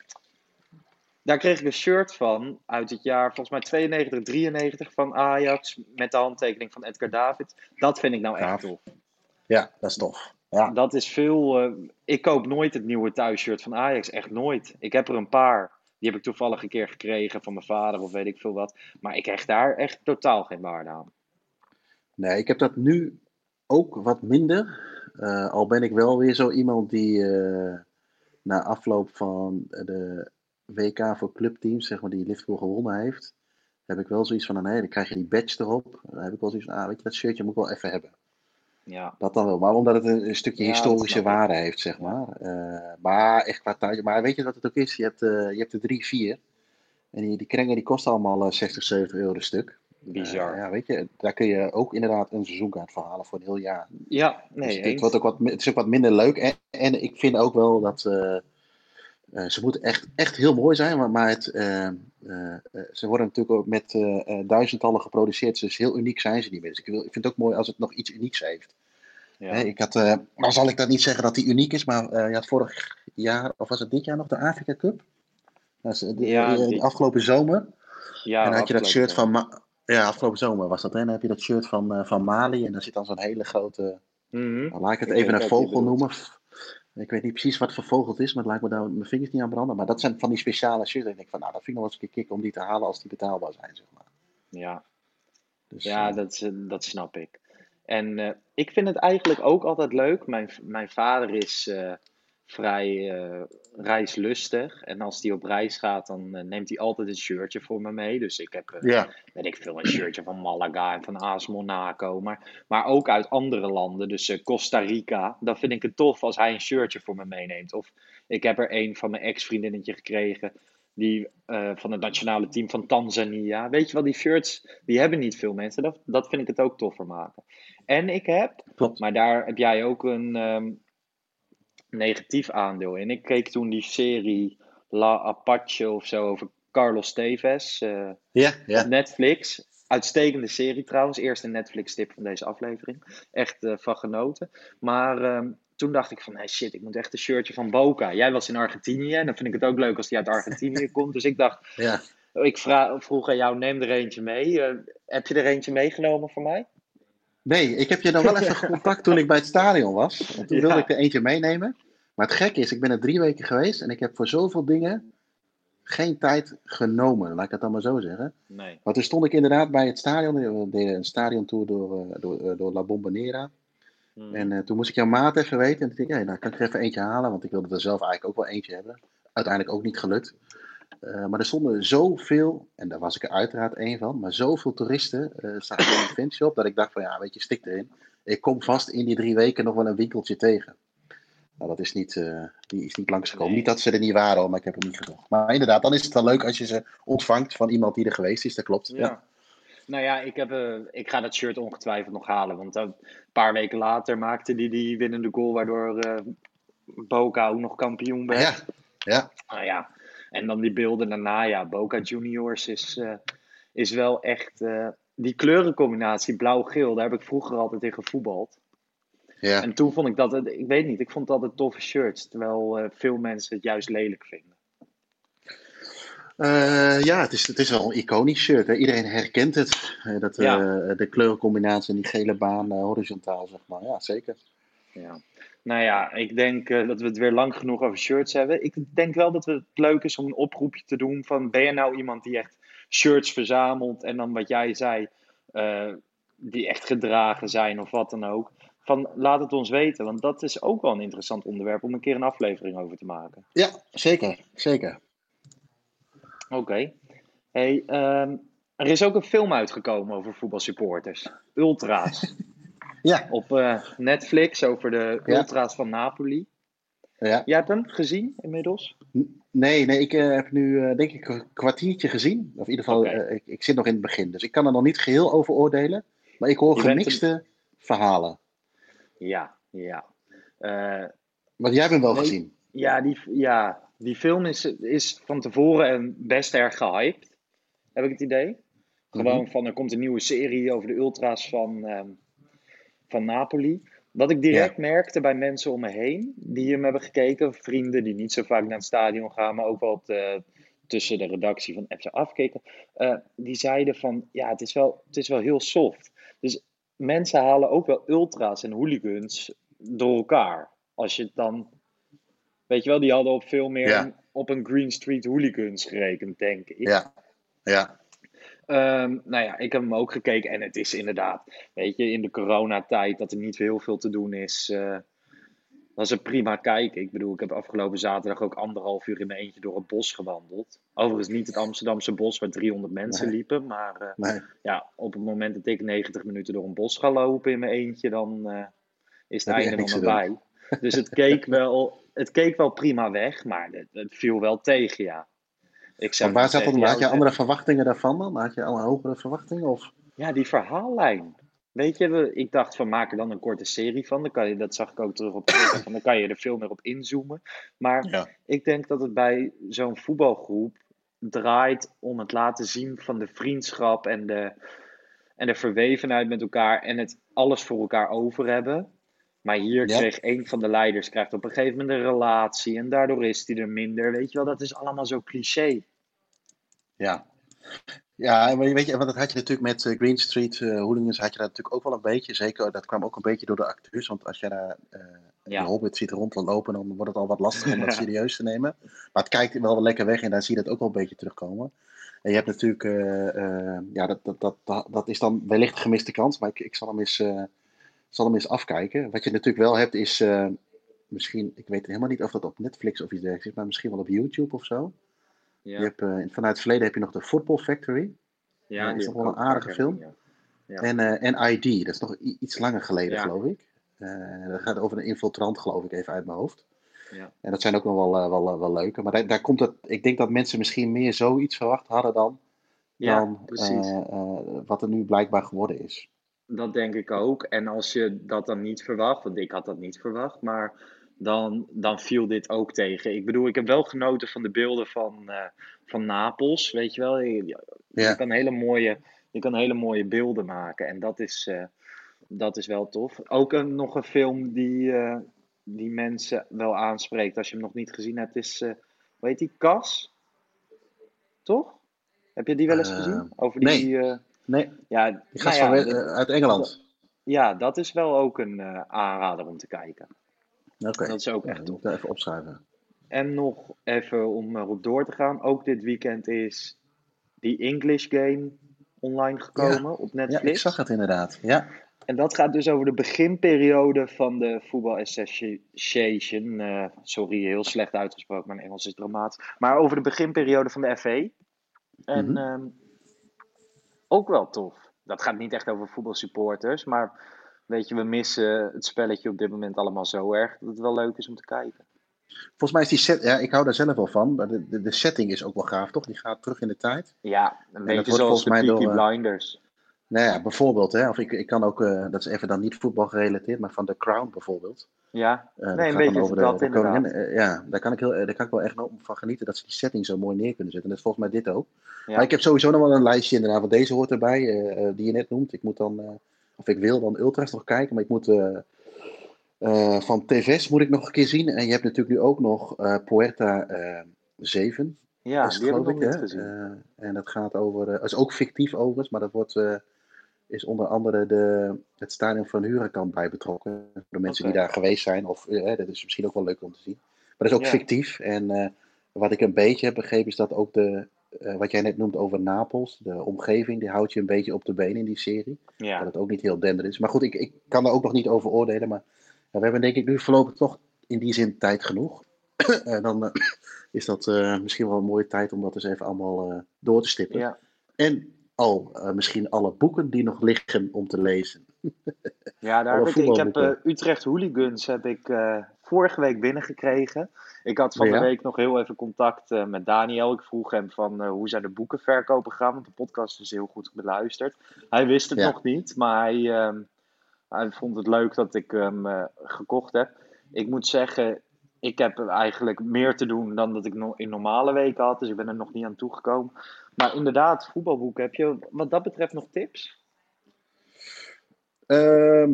daar kreeg ik een shirt van uit het jaar volgens mij 92, 93 van Ajax met de handtekening van Edgar David. Dat vind ik nou echt tof. ja, dat is tof. Ja. Dat is veel. ik koop nooit het nieuwe thuisshirt van Ajax. Echt nooit. Ik heb er een paar. Die heb ik toevallig een keer gekregen van mijn vader of weet ik veel wat. Maar ik hecht daar echt totaal geen waarde aan. Nee, ik heb dat nu ook wat minder. Eh, al ben ik wel weer zo iemand die eh, na afloop van de WK voor clubteams, zeg maar, die Liverpool gewonnen heeft, heb ik wel zoiets van, nee, dan krijg je die badge erop. Dan heb ik wel zoiets van, ah, weet je, dat shirtje moet ik wel even hebben. Ja, Dat dan wel, maar omdat het een, een stukje Ja, historische ik. waarde heeft, zeg maar. Eh, maar echt qua thuis. Maar weet je wat het ook is? Je hebt, eh, je hebt er drie, vier. En die, die krengen die kosten allemaal eh, 60, 70 euro een stuk. bizar. Eh, ja, weet je, daar kun je ook inderdaad een seizoenkaart voor halen voor een heel jaar. ja, nee. dus het, eens. wordt ook wat, het is ook wat minder leuk. En, en ik vind ook wel dat. Eh, ze moeten echt, echt heel mooi zijn, maar, maar het, eh, eh, ze worden natuurlijk ook met duizendtallen geproduceerd. Dus heel uniek zijn ze niet meer. Dus ik, wil, ik vind het ook mooi als het nog iets unieks heeft. ja. Ik had, nou zal ik dat niet zeggen dat die uniek is, maar je had vorig jaar, of was het dit jaar nog, de Afrika Cup? Dat is, de, Ja, die- afgelopen zomer. ja, en dan had je dat shirt van. Ma- ja, afgelopen zomer was dat. hè. En dan heb je dat shirt van, van Mali. En daar zit dan zo'n hele grote. Mhm. Laat ik het Ik even een vogel noemen. Ik weet niet precies wat voor vogel het is, maar het lijkt me daar mijn vingers niet aan branden. Maar dat zijn van die speciale shirts. En ik denk van, nou, dat vind ik nog wel eens een keer kick om die te halen als die betaalbaar zijn, zeg maar. Ja, Dus, ja eh, dat, is- dat snap ik. En eh, ik vind het eigenlijk ook altijd leuk. Mijn, mijn vader is eh, vrij eh, reislustig. En als hij op reis gaat, dan eh, neemt hij altijd een shirtje voor me mee. Dus ik heb, eh, ja, weet ik veel, een shirtje van Malaga en van AS Monaco. Maar, maar ook uit andere landen. Dus Costa Rica. Dan vind ik het tof als hij een shirtje voor me meeneemt. Of ik heb er een van mijn ex-vriendinnetje gekregen. Die van het nationale team van Tanzania. Weet je wel, die shirts, die hebben niet veel mensen. Dat, dat vind ik het ook toffer maken. En ik heb, klopt. maar daar heb jij ook een ehm, negatief aandeel in. Ik keek toen die serie La Apache of zo over Carlos Tevez. eh, Ja, ja. op Netflix. Uitstekende serie trouwens. Eerste Netflix-tip van deze aflevering. Echt eh, van genoten. Maar ehm, toen dacht ik van, hey shit, ik moet echt een shirtje van Boca. Jij was in Argentinië en dan vind ik het ook leuk als die uit Argentinië komt. Dus ik dacht, ja. ik vraag, vroeg aan jou, neem er eentje mee. Eh, heb je er eentje meegenomen voor mij? Nee, ik heb je dan wel even contact toen ik bij het stadion was. En toen Ja. wilde ik er eentje meenemen. Maar het gekke is, ik ben er drie weken geweest en ik heb voor zoveel dingen geen tijd genomen. Laat ik het dan maar zo zeggen. Nee. Maar toen stond ik inderdaad bij het stadion. We deden een stadiontour door, eh, door, eh, door La Bombonera. Hmm. En eh, toen moest ik jouw maat even weten. En toen dacht ik, nou kan ik er even eentje halen. Want ik wilde er zelf eigenlijk ook wel eentje hebben. Uiteindelijk ook niet gelukt. Maar er stonden zoveel, en daar was ik er uiteraard één van, maar zoveel toeristen eh staan in de fanshop, dat ik dacht van ja, weet je, stik erin. Ik kom vast in die drie weken nog wel een winkeltje tegen. Nou, dat is niet, eh, die is niet langsgekomen. Nee. Niet dat ze er niet waren, maar ik heb hem niet gezocht. Maar inderdaad, dan is het wel leuk als je ze ontvangt van iemand die er geweest is, dat klopt. Ja. Ja. Nou ja, ik, heb, eh, ik ga dat shirt ongetwijfeld nog halen. Want eh, een paar weken later maakte hij die, die winnende goal, waardoor eh Boca ook nog kampioen werd. Ja, ja. Nou ja, en dan die beelden daarna, ja, Boca Juniors is, is wel echt. die kleurencombinatie blauw-geel, daar heb ik vroeger altijd in gevoetbald. Ja. En toen vond ik dat, het- ik weet niet, ik vond het altijd toffe shirts. Terwijl eh, veel mensen het juist lelijk vinden. Eh, ja, het is, het is wel een iconisch shirt. Hè. Iedereen herkent het. Dat, Ja. eh, de kleurencombinatie en die gele baan horizontaal, zeg maar. Ja, zeker. Ja. Nou ja, ik denk dat we het weer lang genoeg over shirts hebben. Ik denk wel dat het leuk is om een oproepje te doen van ben je nou iemand die echt shirts verzamelt en dan wat jij zei, die echt gedragen zijn of wat dan ook. Van laat het ons weten, want dat is ook wel een interessant onderwerp om een keer een aflevering over te maken. Ja, zeker. Zeker. Oké. Hey, ehm, er is ook een film uitgekomen over voetbalsupporters. Ultra's. Ja, Op eh, Netflix over de Ja. Ultra's van Napoli. ja. Jij hebt hem gezien inmiddels? Nee, nee, ik eh, heb nu eh, denk ik een kwartiertje gezien. Of in ieder geval, ik, ik zit nog in het begin. Dus ik kan er nog niet geheel over oordelen. Maar ik hoor gemixte verhalen. Ja, ja. Want jij hebt hem wel Nee. gezien. ja, die, ja, die film is, is van tevoren best erg gehyped. heb ik het idee. Gewoon Mhm. van er komt een nieuwe serie over de ultras van, ehm, van Napoli. Wat ik direct merkte bij mensen om me heen die hem hebben gekeken, vrienden die niet zo vaak naar het stadion gaan, maar ook wel op de, tussen de redactie van FC afkeken, eh, die zeiden van ja, het is, wel, het is wel heel soft. Dus mensen halen ook wel ultras en hooligans door elkaar. Als je het dan, weet je wel, die hadden op veel meer Ja. een- op een Green Street hooligans gerekend, denk ik. Ja, ja, Ehm, nou ja, ik heb hem ook gekeken en het is inderdaad, weet je, in de coronatijd dat er niet heel veel te doen is, eh was het prima kijken. Ik bedoel, ik heb afgelopen zaterdag ook anderhalf uur in mijn eentje door het bos gewandeld. Overigens niet het Amsterdamse bos waar 300 mensen Nee. liepen, maar eh, nee. ja, op het moment dat ik 90 minuten door een bos ga lopen in mijn eentje, dan eh, is het einde nog nabij. Dus het keek, wel, het keek wel prima weg, maar het, het viel wel tegen, ja. Ik zou Maar waar zat dat? Had je andere verwachtingen daarvan dan? Had je al hogere verwachtingen? Of? Ja, die verhaallijn. Weet je, ik dacht van maak er dan een korte serie van. Dan kan je, dat zag ik ook terug op Twitter. van Dan kan je er veel meer op inzoomen. Maar Ja. ik denk dat het bij zo'n voetbalgroep draait om het laten zien van de vriendschap en de, en de verwevenheid met elkaar. En het alles voor elkaar over hebben. Maar hier Ja. kreeg een van de leiders krijgt op een gegeven moment een relatie. En daardoor is hij er minder. Weet je wel, dat is allemaal zo cliché. Ja. Ja, maar weet je, want dat had je natuurlijk met eh, Green Street Hooligans, had je dat natuurlijk ook wel een beetje. Zeker, dat kwam ook een beetje door de acteurs. Want als je daar eh Ja. de Hobbit ziet rondlopen, dan wordt het al wat lastiger om dat serieus te nemen. Maar het kijkt wel lekker weg en daar zie je dat ook wel een beetje terugkomen. En je hebt natuurlijk, ja, dat, dat, dat, dat, is dan wellicht een gemiste kans, maar ik, ik zal, hem eens, zal hem eens afkijken. Wat je natuurlijk wel hebt is, misschien, ik weet helemaal niet of dat op Netflix of iets dergelijks is, maar misschien wel op YouTube of zo. Ja, Je hebt, eh, vanuit het verleden heb je nog de Football Factory. ja, dat is heb wel een aardige film. En, en ID, dat is nog iets langer geleden, geloof ik. Eh, dat gaat over een infiltrant, geloof ik, even uit mijn hoofd. Ja. En dat zijn ook nog wel, eh, wel, wel leuke. Maar daar, daar komt het, ik denk dat mensen misschien meer zoiets verwacht hadden dan, Ja, dan precies. wat er nu blijkbaar geworden is. Dat denk ik ook. En als je dat dan niet verwacht, want ik had dat niet verwacht, maar dan, dan viel dit ook tegen. Ik bedoel, ik heb wel genoten van de beelden van, eh, van Napels, weet je wel. Je, Ja. kan hele mooie, je kan hele mooie beelden maken en dat is, eh, dat is wel tof. Ook een, nog een film die, eh, die mensen wel aanspreekt als je hem nog niet gezien hebt, is, hoe heet die, Cas? Toch? Heb je die wel eens gezien? Over die, nee. Nee, ja, die nou ja, van, de- eh, uit Engeland. ja, dat is wel ook een aanrader om te kijken. Oké. Dat is ook Ja, echt tof. even opschrijven. En nog even om erop door te gaan. Ook dit weekend is die English Game online gekomen op Ja, Netflix. ik zag het inderdaad. Ja, En dat gaat dus over de beginperiode van de Football Association. Eh, sorry, heel slecht uitgesproken, mijn Engels is dramatisch. Maar over de beginperiode van de FA. En Mhm. ehm, ook wel tof. Dat gaat niet echt over voetbalsupporters, maar weet je, we missen het spelletje op dit moment allemaal zo erg dat het wel leuk is om te kijken. volgens mij is die set, ja, ik hou daar zelf wel van. Maar de, de, de setting is ook wel gaaf, toch? Die gaat terug in de tijd. Ja, een beetje wordt zoals volgens de mij Peaky door, eh, Blinders. Nou ja, bijvoorbeeld, hè, of ik, ik kan ook, eh, dat is even dan niet voetbal gerelateerd, maar van The Crown bijvoorbeeld. Ja, Eh, nee, een beetje over de, dat de koningin. Ja, daar kan, ik heel, daar kan ik wel echt van genieten dat ze die setting zo mooi neer kunnen zetten. En dat is volgens mij dit ook. Ja. Maar ik heb sowieso nog wel een lijstje inderdaad, want deze hoort erbij, die je net noemt. Ik moet dan, of ik wil dan Ultras nog kijken, maar ik moet eh, eh, van TV's moet ik nog een keer zien. En je hebt natuurlijk nu ook nog Puerta eh 7. Ja, is het, die heb ik nog gezien. Eh, en dat gaat over, eh, is ook fictief overigens, maar dat wordt, is onder andere de, het stadion van Huracan bij betrokken. Voor de mensen die daar geweest zijn, of dat is misschien ook wel leuk om te zien. Maar dat is ook Ja. fictief. En wat ik een beetje heb begrepen is dat ook de, eh, wat jij net noemt over Napels, de omgeving, die houdt je een beetje op de been in die serie. Ja, Dat het ook niet heel dender is. Maar goed, ik, ik kan daar ook nog niet over oordelen. Maar we hebben denk ik nu voorlopig toch in die zin tijd genoeg. En dan eh, is dat eh, misschien wel een mooie tijd om dat eens even allemaal door te stippen. ja. En al misschien alle boeken die nog liggen om te lezen. Ja, daar heb ik, ik heb Utrecht Hooligans heb ik vorige week binnengekregen. Ik had van Ja. de week nog heel even contact eh, met Daniel. Ik vroeg hem van eh, hoe zijn de boeken verkopen gegaan, want de podcast is heel goed beluisterd. Hij wist het Ja. nog niet, maar hij, ehm, hij vond het leuk dat ik hem eh, gekocht heb. Ik moet zeggen, ik heb eigenlijk meer te doen dan dat ik no- in normale weken had. Dus ik ben er nog niet aan toegekomen. Maar inderdaad, voetbalboeken. Heb je wat dat betreft nog tips? Ehm,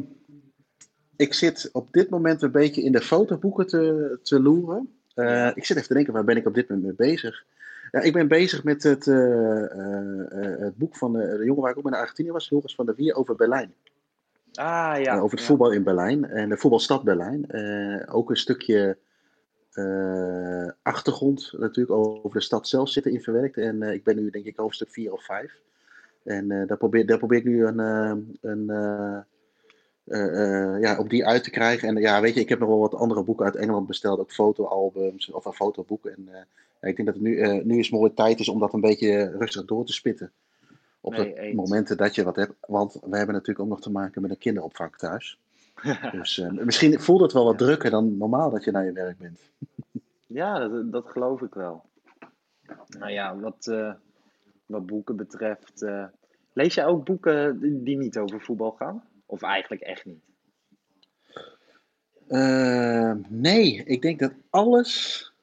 ik zit op dit moment een beetje in de fotoboeken te, te loeren. Eh. Ik zit even te denken, waar ben ik op dit moment mee bezig? Ja, ik ben bezig met het, eh, eh, het boek van de, de jongen waar ik ook in Argentinië was, Joris van der Wier, over Berlijn. Ah ja. Over het ja. voetbal in Berlijn en de voetbalstad Berlijn. Ook een stukje achtergrond natuurlijk over de stad zelf zitten in verwerkt. En ik ben nu denk ik hoofdstuk 4 of 5. En daar, probeer, daar probeer ik nu een, een, eh, ja, om die uit te krijgen. En ja, weet je, ik heb nog wel wat andere boeken uit Engeland besteld. Ook fotoalbums of een fotoboek. En eh, ja, ik denk dat het nu, nu is mooie tijd is om dat een beetje rustig door te spitten. Op de eens. momenten dat je wat hebt. Want we hebben natuurlijk ook nog te maken met een kinderopvang thuis. Dus misschien voelt het wel wat Ja. drukker dan normaal dat je naar je werk bent. Ja, dat, dat geloof ik wel. Nou ja, wat, wat boeken betreft. lees jij ook boeken die niet over voetbal gaan? Of eigenlijk echt niet? Eh, nee, ik denk dat alles,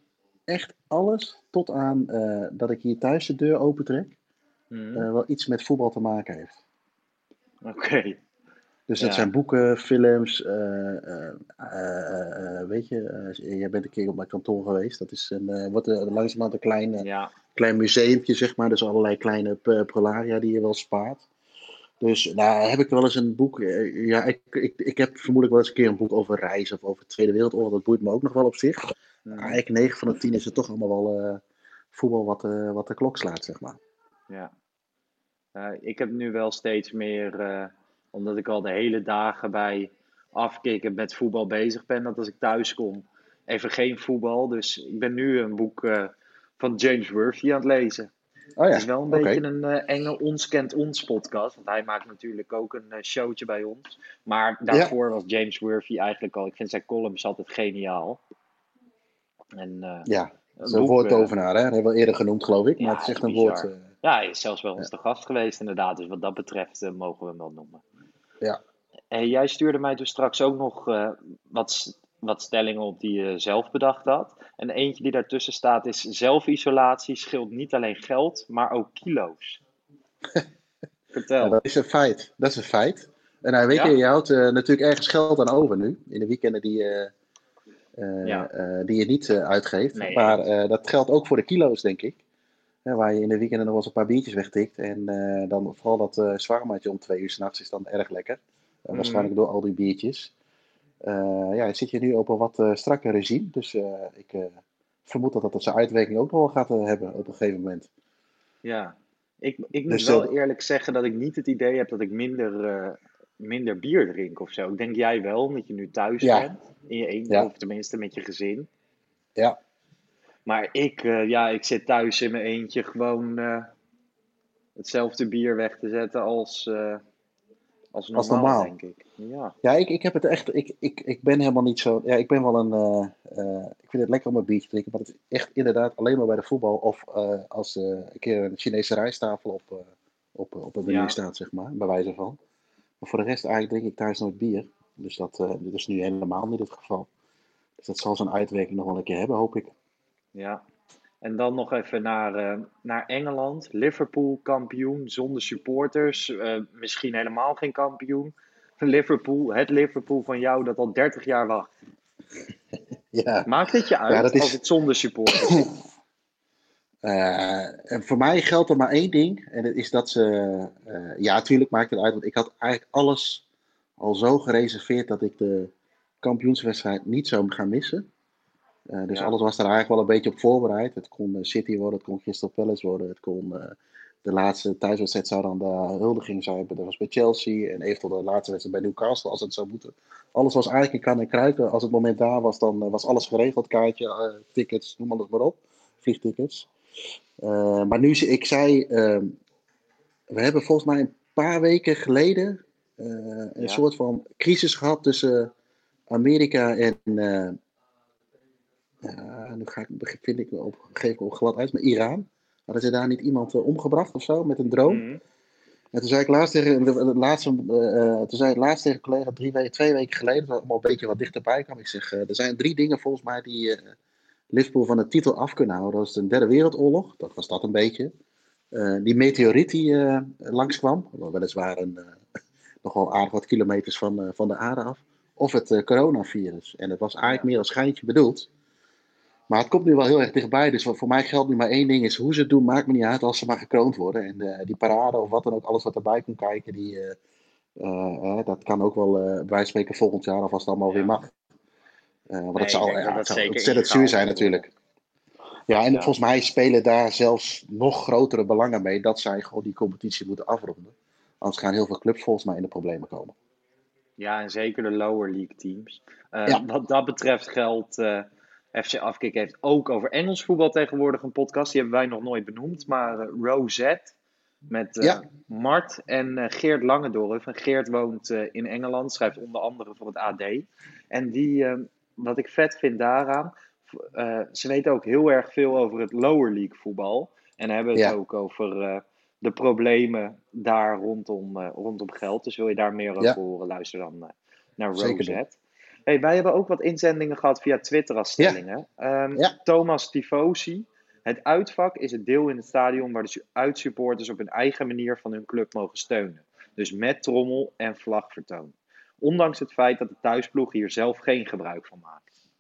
echt alles, tot aan eh, dat ik hier thuis de deur opentrek, Mhm. eh, wel iets met voetbal te maken heeft. Oké. Dus dat Ja. zijn boeken, films, weet je, jij bent een keer op mijn kantoor geweest. Dat is een, wordt er langzamerhand een klein, Ja, klein museumpje, zeg maar. Dus allerlei kleine prolaria die je wel spaart. Dus nou, heb ik wel eens een boek. eh, Ja, ik, ik, ik heb vermoedelijk wel eens een keer een boek over reizen of over de Tweede Wereldoorlog. Dat boeit me ook nog wel op zich. Maar eigenlijk 9 van de 10 is het toch allemaal wel eh, voetbal wat, eh, wat de klok slaat, zeg maar. ja. Ik heb nu wel steeds meer, omdat ik al de hele dagen bij afkicken met voetbal bezig ben, dat als ik thuis kom, even geen voetbal. Dus ik ben nu een boek van James Worthy aan het lezen. Oh ja, Het is wel een beetje een eh, enge Ons Kent Ons podcast. Want hij maakt natuurlijk ook een eh, showtje bij ons. Maar daarvoor was James Worthy eigenlijk al... Ik vind zijn columns altijd geniaal. En, eh, Ja, zo'n woordtovenaar, hè? Dat hebben we eerder genoemd, geloof ik. Ja, maar het is echt een bizar. woord. ja, hij is zelfs bij ons te gast geweest inderdaad. Dus wat dat betreft mogen we hem wel noemen. Ja. Hey, jij stuurde mij toen straks ook nog wat, wat stellingen op die je zelf bedacht had. En eentje die daartussen staat is... Zelfisolatie scheelt niet alleen geld, maar ook kilo's. Vertel. Ja, dat is een feit. Dat is een feit. En nou, weet Ja? je, je houdt eh, natuurlijk ergens geld aan over nu. In de weekenden die, je eh, Ja. eh, die je niet uitgeeft. Nee. Maar dat geldt ook voor de kilo's, denk ik. Waar je in de weekenden nog wel eens een paar biertjes wegtikt. En dan vooral dat eh zwarmaatje om twee uur s'nachts is dan erg lekker. Mhm. Waarschijnlijk door al die biertjes. Eh, ja, zit je nu op een wat eh, strakker regime. Dus eh, ik vermoed dat dat zijn uitwerking ook nog wel gaat hebben op een gegeven moment. Ja, ik, ik moet Dus, wel eerlijk zeggen dat ik niet het idee heb dat ik minder, minder bier drink of zo. Ik denk jij wel, omdat je nu thuis Ja. bent, in je eentje, Ja. of tenminste met je gezin. Ja. Maar ik, ja, ik zit thuis in mijn eentje gewoon hetzelfde bier weg te zetten als, als normaal, Als normaal. denk ik. Ja, Ja, ik, ik heb het echt. Ik, ik, ik ben helemaal niet zo. Ja, ik ben wel een. eh, eh, ik vind het lekker om een biertje te drinken. Maar het is echt inderdaad alleen maar bij de voetbal. Of eh, als een keer een Chinese rijsttafel op, op, op een menu Ja. staat, zeg maar. Bij wijze van. Maar voor de rest eigenlijk drink ik thuis nooit bier. Dus dat, dit is nu helemaal niet het geval. Dus dat zal zijn uitwerking nog wel een keer hebben, hoop ik. ja. En dan nog even naar, eh, naar Engeland. Liverpool kampioen zonder supporters. eh, misschien helemaal geen kampioen. Liverpool, het Liverpool van jou dat al 30 jaar wacht. Ja. Maakt het je uit Ja, dat is- als het zonder supporters is? Eh, en voor mij geldt er maar één ding. En dat is dat ze. ja, natuurlijk maakt het uit. Want ik had eigenlijk alles al zo gereserveerd dat ik de kampioenswedstrijd niet zou gaan missen. Eh, dus Ja. alles was daar eigenlijk wel een beetje op voorbereid. Het kon eh, City worden, het kon Crystal Palace worden. Het kon. eh, de laatste thuiswedstrijd zou dan de huldiging zijn. Dat was bij Chelsea. En eventueel de laatste wedstrijd bij Newcastle als het zou moeten. Alles was eigenlijk in kan en kruiken. Als het moment daar was, dan was alles geregeld. Kaartje, tickets, noem alles maar op. Vliegtickets. Maar nu, ik zei, ehm, we hebben volgens mij een paar weken geleden een Ja. soort van crisis gehad tussen Amerika en, eh, nu ga ik, vind ik op, geef ik op glad uit, maar Iran. Hadden ze daar niet iemand eh, omgebracht of zo met een drone? Mhm. En toen zei ik laatst tegen, de, de laatste, uh, toen zei ik laatst tegen een collega drie weken, twee weken geleden, dat allemaal een beetje wat dichterbij kwam. Ik zeg, er zijn drie dingen volgens mij die Liverpool van de titel af kunnen houden. Dat is de derde wereldoorlog, dat was dat een beetje. die meteoriet die langskwam, weliswaar een, nogal aardig wat kilometers van, van de aarde af. Of het coronavirus. En het was eigenlijk meer als schijntje bedoeld. Maar het komt nu wel heel erg dichtbij. Dus voor mij geldt nu maar één ding: is hoe ze het doen, maakt me niet uit als ze maar gekroond worden. En uh, die parade of wat dan ook, alles wat erbij komt kijken, die, uh, uh, dat kan ook wel bij spreken volgend jaar of als het allemaal ja. weer mag. want nee, het zal, ja, het zal ontzettend zuur zijn natuurlijk. Ja, en ja. volgens mij spelen daar zelfs nog grotere belangen mee dat zij gewoon die competitie moeten afronden. Anders gaan heel veel clubs volgens mij in de problemen komen. Ja, en zeker de lower league teams. Wat dat betreft geldt FC Afkik heeft ook over Engels voetbal tegenwoordig een podcast. Die hebben wij nog nooit benoemd. Maar uh, Rosette met uh, ja. Mart en uh, Geert Langendorf. En Geert woont in Engeland, schrijft onder andere voor het AD. En die, wat ik vet vind daaraan, ze weten ook heel erg veel over het lower league voetbal. En hebben het ja. ook over de problemen daar rondom, rondom geld. Dus wil je daar meer over ja. horen, luister dan naar Rosette. Hey, wij hebben ook wat inzendingen gehad via Twitter als stellingen. Ja. Um, ja. Thomas Tifosi. Het uitvak is het deel in het stadion waar de uitsupporters op hun eigen manier van hun club mogen steunen. Dus met trommel en vlagvertoon. Ondanks het feit dat de thuisploeg hier zelf geen gebruik van maakt.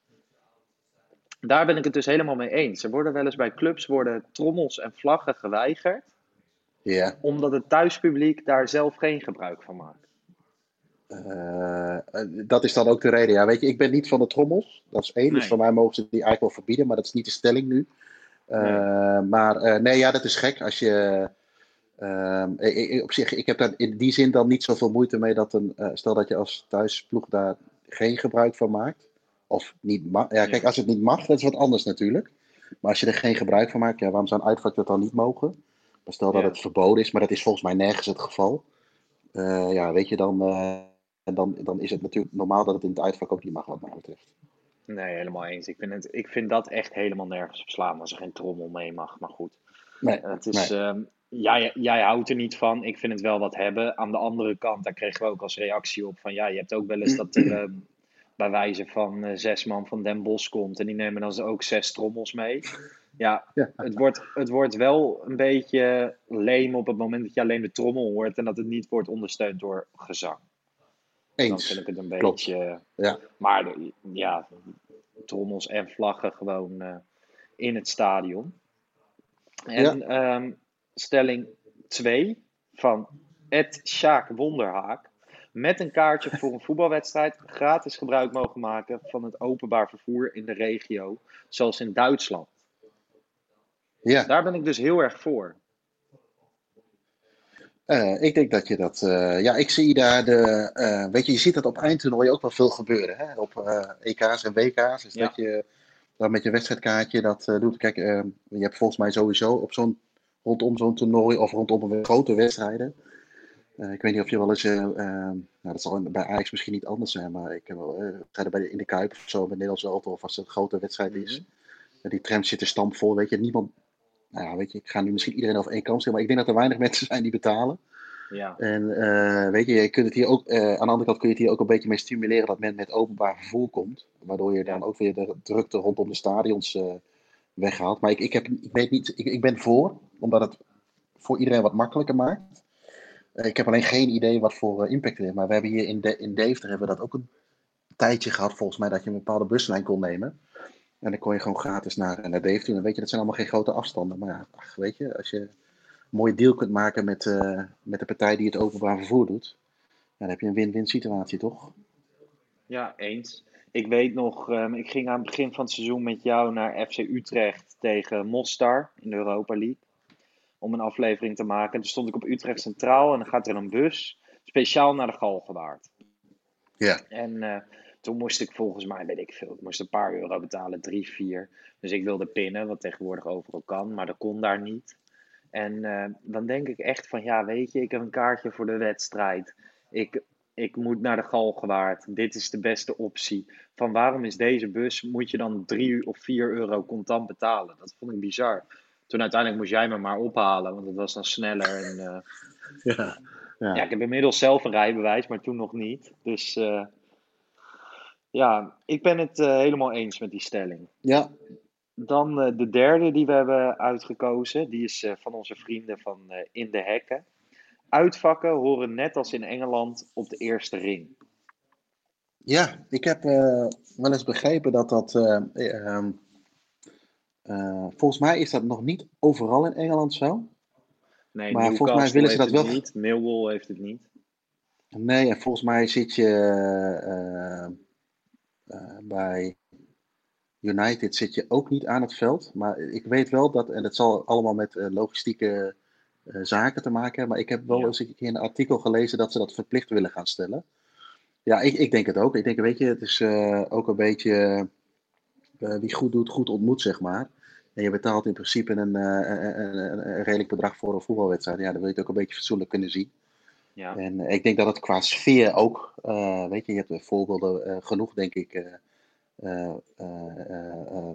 Daar ben ik het dus helemaal mee eens. Er worden wel eens bij clubs worden trommels en vlaggen geweigerd. Ja. Omdat het thuispubliek daar zelf geen gebruik van maakt. Uh, dat is dan ook de reden. Ja, weet je, ik ben niet van de trommels. Dat is één. Dus nee. Dus voor mij mogen ze die eigenlijk wel verbieden, maar dat is niet de stelling nu. Uh, nee. Maar uh, nee, ja, dat is gek. Als je. Ik, op zich, ik heb daar in die zin dan niet zoveel moeite mee dat een. stel dat je als thuisploeg daar geen gebruik van maakt. Of niet mag. Ja, kijk, als het niet mag, dat is wat anders natuurlijk. Maar als je er geen gebruik van maakt, ja, waarom zou een uitvak dat dan niet mogen? Maar stel dat ja. het verboden is, maar dat is volgens mij nergens het geval. ja, weet je, dan en dan, dan is het natuurlijk normaal dat het in het uitvak ook niet mag, wat mij betreft. Nee, helemaal eens. Ik vind, het, ik vind dat echt helemaal nergens op slaan als er geen trommel mee mag. Maar goed. Nee, het is, nee. um, jij, jij houdt er niet van. Ik vind het wel wat hebben. Aan de andere kant, daar kregen we ook als reactie op van ja, je hebt ook wel eens dat er uh, bij wijze van uh, zes man van Den Bos komt en die nemen dan ook zes trommels mee. Ja, ja, Het, wordt, het wordt wel een beetje leem op het moment dat je alleen de trommel hoort en dat het niet wordt ondersteund door gezang. Eens. Dan vind ik het een Klopt. beetje. Ja. Maar ja, trommels en vlaggen gewoon uh, in het stadion. En ja. um, stelling 2 van Ed Sjaak Wonderhaak. Met een kaartje voor een voetbalwedstrijd gratis gebruik mogen maken van het openbaar vervoer in de regio, zoals in Duitsland. Ja. Daar ben ik dus heel erg voor. Uh, ik denk dat je dat. Uh, ja, ik zie daar de. Uh, weet je, je ziet dat op eindtoernooi ook wel veel gebeuren. Hè? Op EK's en WK's. Ja. dat je dan met je wedstrijdkaartje dat doet. Kijk, je hebt volgens mij sowieso op zo'n. rondom zo'n toernooi of rondom een grote wedstrijden. ik weet niet of je wel eens. nou, dat zal bij Ajax misschien niet anders zijn. Maar ik heb wel. bij de, in de Kuip of zo. Met Nederlands Elftal. Of als het een grote wedstrijd is. Mm -hmm. die tram zitten stampvol. Weet je, niemand nou ja, weet je, ik ga nu misschien iedereen over één kant zeggen, maar ik denk dat er weinig mensen zijn die betalen. Ja. En uh, weet je, je kunt het hier ook, uh, aan de andere kant kun je het hier ook een beetje mee stimuleren dat men met openbaar vervoer komt. Waardoor je dan ook weer de drukte rondom de stadions uh, weghaalt. Maar ik, ik, heb, ik weet niet, ik, ik ben voor, omdat het voor iedereen wat makkelijker maakt. ik heb alleen geen idee wat voor impact het heeft. Maar we hebben hier in, de, in Deventer hebben we dat ook een tijdje gehad, volgens mij, dat je een bepaalde buslijn kon nemen. En dan kon je gewoon gratis naar, naar Deventer. En weet je, dat zijn allemaal geen grote afstanden. Maar ja, ach, weet je, als je een mooie deal kunt maken met, uh, met de partij die het openbaar vervoer doet, dan heb je een win-win situatie, toch? Ja, eens. Ik weet nog, um, ik ging aan het begin van het seizoen met jou naar FC Utrecht tegen Mostar in de Europa League. Om een aflevering te maken. Toen stond ik op Utrecht Centraal en dan gaat er een bus speciaal naar de Galgenwaard. Ja. En uh, toen moest ik volgens mij, weet ik veel, ik moest een paar euro betalen, drie, vier. Dus ik wilde pinnen, wat tegenwoordig overal kan, maar dat kon daar niet. En uh, dan denk ik echt van, ja, weet je, ik heb een kaartje voor de wedstrijd. Ik, ik moet naar de Galgenwaard. Dit is de beste optie. Van waarom is deze bus, moet je dan drie of vier euro contant betalen? Dat vond ik bizar. Toen uiteindelijk moest jij me maar ophalen, want het was dan sneller. En, uh, Ja. Ja. Ja, ik heb inmiddels zelf een rijbewijs, maar toen nog niet. Dus eh, ja, ik ben het eh, helemaal eens met die stelling. ja. Dan eh, de derde die we hebben uitgekozen, die is eh, van onze vrienden van In de Hekken. Uitvakken horen net als in Engeland op de eerste ring. Ja, ik heb wel eens begrepen dat dat. eh, ehm, eh, volgens mij is dat nog niet overal in Engeland zo. Nee, Maar volgens mij willen ze dat wel- niet. Millwall heeft het niet. Nee, en volgens mij zit je bij United zit je ook niet aan het veld. Maar ik weet wel dat, en dat zal allemaal met eh, logistieke eh, zaken te maken hebben. Maar ik heb wel Ja. eens een keer een artikel gelezen dat ze dat verplicht willen gaan stellen. Ja, ik, ik denk het ook. Ik denk, weet je, het is eh, ook een beetje eh, wie goed doet, goed ontmoet, zeg maar. En je betaalt in principe een, eh, een, een, een- een redelijk bedrag voor een voetbalwedstrijd. Ja, dan wil je het ook een beetje fatsoenlijk kunnen zien. Ja, En eh, ik denk dat het qua sfeer ook, eh, weet je, je hebt voorbeelden eh, genoeg, denk ik,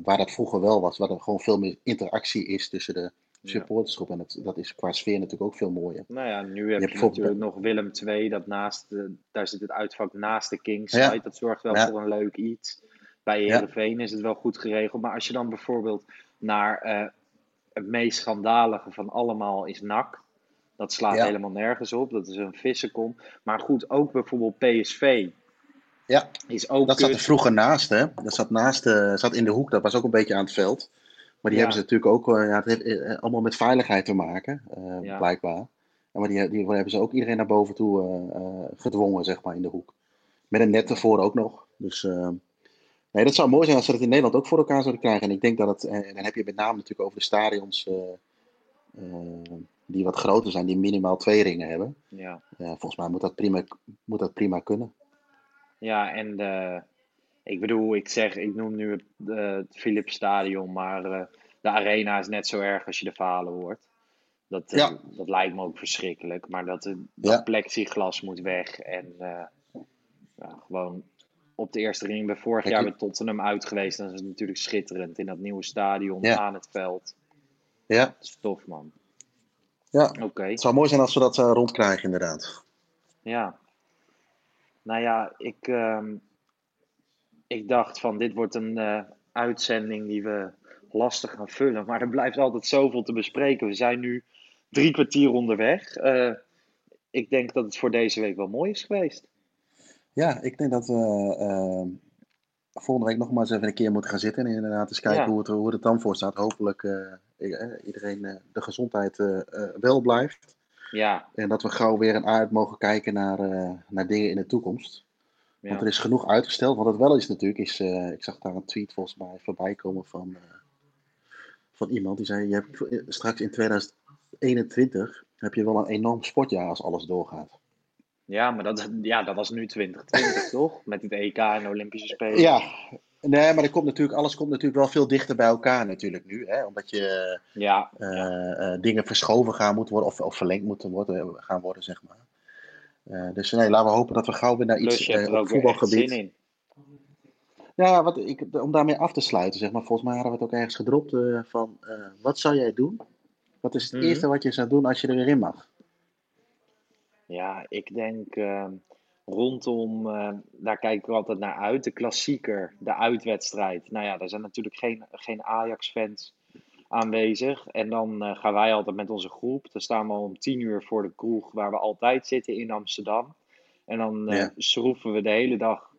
waar dat vroeger wel was, waar er gewoon veel meer interactie is tussen de supportersgroep. En dat, dat is qua sfeer natuurlijk ook veel mooier. nou ja, nu heb je, bijvoorbeeld- natuurlijk nog Willem II, dat naast de, daar zit het uitvak naast de Kingside. Ja. Dat zorgt wel Ja. voor een leuk iets. Bij Ja. Heerenveen is het wel goed geregeld. Maar als je dan bijvoorbeeld naar het meest schandalige van allemaal is NAC. Dat slaat Ja. helemaal nergens op. Dat is een vissenkom. Maar goed, ook bijvoorbeeld PSV Ja, is ook dat zat er vroeger naast, hè. Dat zat, naast, eh, zat in de hoek, dat was ook een beetje aan het veld. Maar die Ja. hebben ze natuurlijk ook, eh, ja, het heeft eh, allemaal met veiligheid te maken, Ja. blijkbaar. En maar die, die hebben ze ook iedereen naar boven toe gedwongen, zeg maar, in de hoek. Met een net ervoor ook nog. Dus nee, dat zou mooi zijn als ze dat in Nederland ook voor elkaar zouden krijgen. En ik denk dat het, en dan heb je met name natuurlijk over de stadions die wat groter zijn, die minimaal twee ringen hebben. Ja. Volgens mij moet dat prima, moet dat prima kunnen. Ja, en de, ik bedoel, ik zeg, ik noem nu het, eh, het Philips Stadion, maar eh, de arena is net zo erg als je de verhalen hoort. Dat, eh, Ja. dat lijkt me ook verschrikkelijk, maar dat, het- dat Ja. plexiglas moet weg. En eh, gewoon op de eerste ring, bij vorig Kijk, jaar bij Tottenham uit geweest, dan is het natuurlijk schitterend in dat nieuwe stadion Ja. aan het veld. Ja, Dat is tof, man. Ja. Oké. Het zou mooi zijn als we dat eh, rondkrijgen, inderdaad. Ja. Nou ja, ik, ehm, ik dacht van dit wordt een eh, uitzending die we lastig gaan vullen. Maar er blijft altijd zoveel te bespreken. We zijn nu drie kwartier onderweg. Eh, ik denk dat het voor deze week wel mooi is geweest. Ja, ik denk dat we eh, volgende week nog maar eens even een keer moeten gaan zitten. En inderdaad eens kijken Ja. hoe, het, hoe het dan voor staat. Hopelijk iedereen eh, de gezondheid eh, eh, wel blijft. Ja, En dat we gauw weer een uit mogen kijken naar, eh, naar dingen in de toekomst. Want ja. er is genoeg uitgesteld. Wat het wel is natuurlijk, is, eh, ik zag daar een tweet volgens mij voorbij komen van, eh, van iemand. Die zei, je hebt eh, straks in 2021 heb je wel een enorm sportjaar als alles doorgaat. ja maar dat, ja, dat was nu 2020 toch? Met het EK en de Olympische Spelen. Ja, nee, maar er komt natuurlijk, alles komt natuurlijk wel veel dichter bij elkaar natuurlijk nu. Hè? Omdat je Ja, eh, eh, dingen verschoven gaan moeten worden of, of verlengd moeten worden, gaan worden, zeg maar. Eh, dus nee, laten we hopen dat we gauw weer naar iets Plus op voetbalgebied. zin in. Ja, wat ik, om daarmee af te sluiten, zeg maar. Volgens mij hadden we het ook ergens gedropt van, wat zou jij doen? Wat is het Mhm. eerste wat je zou doen als je er weer in mag? Ja, ik denk ehm, rondom, eh, daar kijk ik altijd naar uit, de klassieker, de uitwedstrijd. Nou ja, daar zijn natuurlijk geen, geen Ajax-fans aanwezig. En dan eh, gaan wij altijd met onze groep. Dan staan we al om tien uur voor de kroeg waar we altijd zitten in Amsterdam. En dan eh Ja. schroeven we de hele dag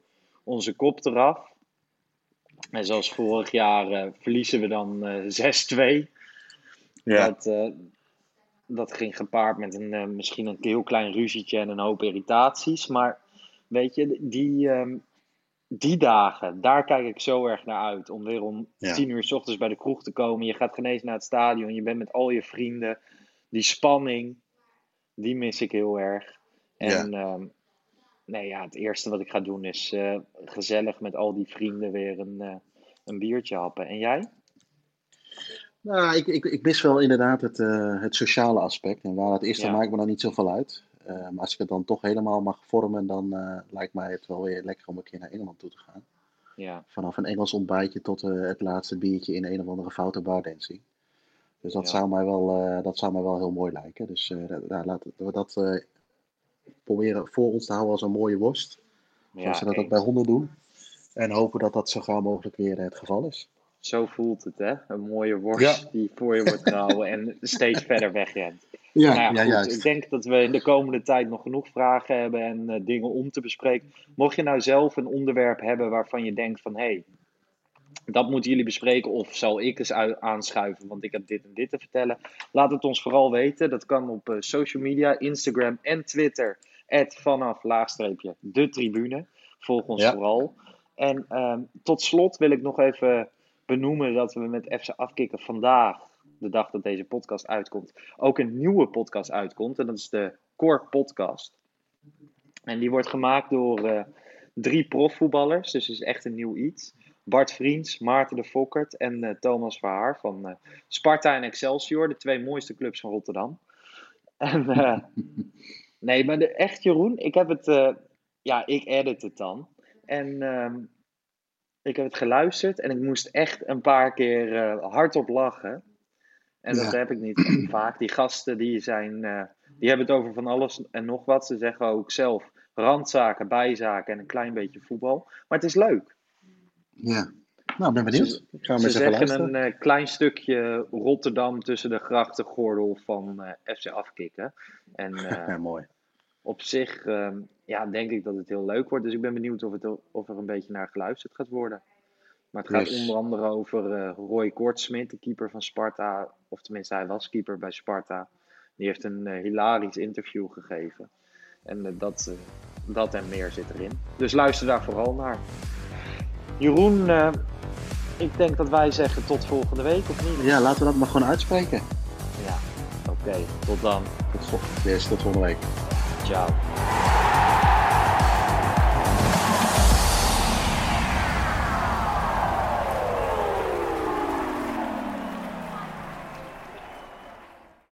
onze kop eraf. En zoals vorig jaar verliezen we dan eh 6-2. Dat, eh, dat ging gepaard met een, eh, misschien een heel klein ruzietje en een hoop irritaties. Maar weet je, die, ehm, die dagen, daar kijk ik zo erg naar uit. Om weer om Ja. tien uur s ochtends bij de kroeg te komen. Je gaat genees naar het stadion. Je bent met al je vrienden. Die spanning, die mis ik heel erg. En ehm, nee, ja, het eerste wat ik ga doen is eh, gezellig met al die vrienden weer een, eh, een biertje happen. En jij? Nou, ik, ik, ik mis wel inderdaad het, eh, het sociale aspect. En waar het is, dan Ja. maakt me dan niet zoveel uit. Eh, maar als ik het dan toch helemaal mag vormen, dan eh, lijkt mij het wel weer lekker om een keer naar Engeland toe te gaan. Ja, Vanaf een Engels ontbijtje tot het laatste biertje in een of andere foute bardancing. Dus dat, Ja. zou mij wel, dat zou mij wel heel mooi lijken. Dus laten we dat proberen voor ons te houden als een mooie worst. Zoals ze dat eens. bij honden doen. En hopen dat dat zo gauw mogelijk weer het geval is. Zo voelt het, hè? Een mooie worst die voor je wordt gehouden en steeds verder wegrent. Ja, nou ja, ja, goed, juist. ik denk dat we in de komende tijd nog genoeg vragen hebben en eh, dingen om te bespreken. Mocht je nou zelf een onderwerp hebben waarvan je denkt van... hé, hey, dat moeten jullie bespreken of zal ik eens ui- aanschuiven, want ik heb dit en dit te vertellen. Laat het ons vooral weten. Dat kan op eh, social media, Instagram en Twitter. vanaf laagstreepje de tribune. Volg ons vooral. En ehm, tot slot wil ik nog even benoemen dat we met FC Afkikken vandaag, de dag dat deze podcast uitkomt, ook een nieuwe podcast uitkomt. En dat is de Core Podcast. En die wordt gemaakt door eh, drie profvoetballers, dus het is echt een nieuw iets. Bart Vriends, Maarten de Fokkert en eh, Thomas Verhaar van eh, Sparta en Excelsior, de twee mooiste clubs van Rotterdam. En, nee, maar de, echt Jeroen, ik heb het, ja, ik edit het dan. En ehm, ik heb het geluisterd en ik moest echt een paar keer eh, hardop lachen. En dat heb ik niet vaak. Die gasten die zijn, eh, die hebben het over van alles en nog wat. Ze zeggen ook zelf randzaken, bijzaken en een klein beetje voetbal. Maar het is leuk. Ja. Nou, ik ben benieuwd. Ze- Ik ga Ze zeggen een eh, klein stukje Rotterdam tussen de grachtengordel van eh, FC Afkikken. En eh, Ja, mooi. Op zich ehm, ja, denk ik dat het heel leuk wordt. Dus ik ben benieuwd of, het, of er een beetje naar geluisterd gaat worden. Maar het gaat Yes. onder andere over eh, Roy Kortsmit, de keeper van Sparta. Of tenminste, hij was keeper bij Sparta. Die heeft een eh, hilarisch interview gegeven. En eh, dat, dat en meer zit erin. Dus luister daar vooral naar. Jeroen, ik denk dat wij zeggen tot volgende week, of niet? Ja, laten we dat maar gewoon uitspreken. Ja, oké. Tot dan. Tot, yes, tot volgende week. job.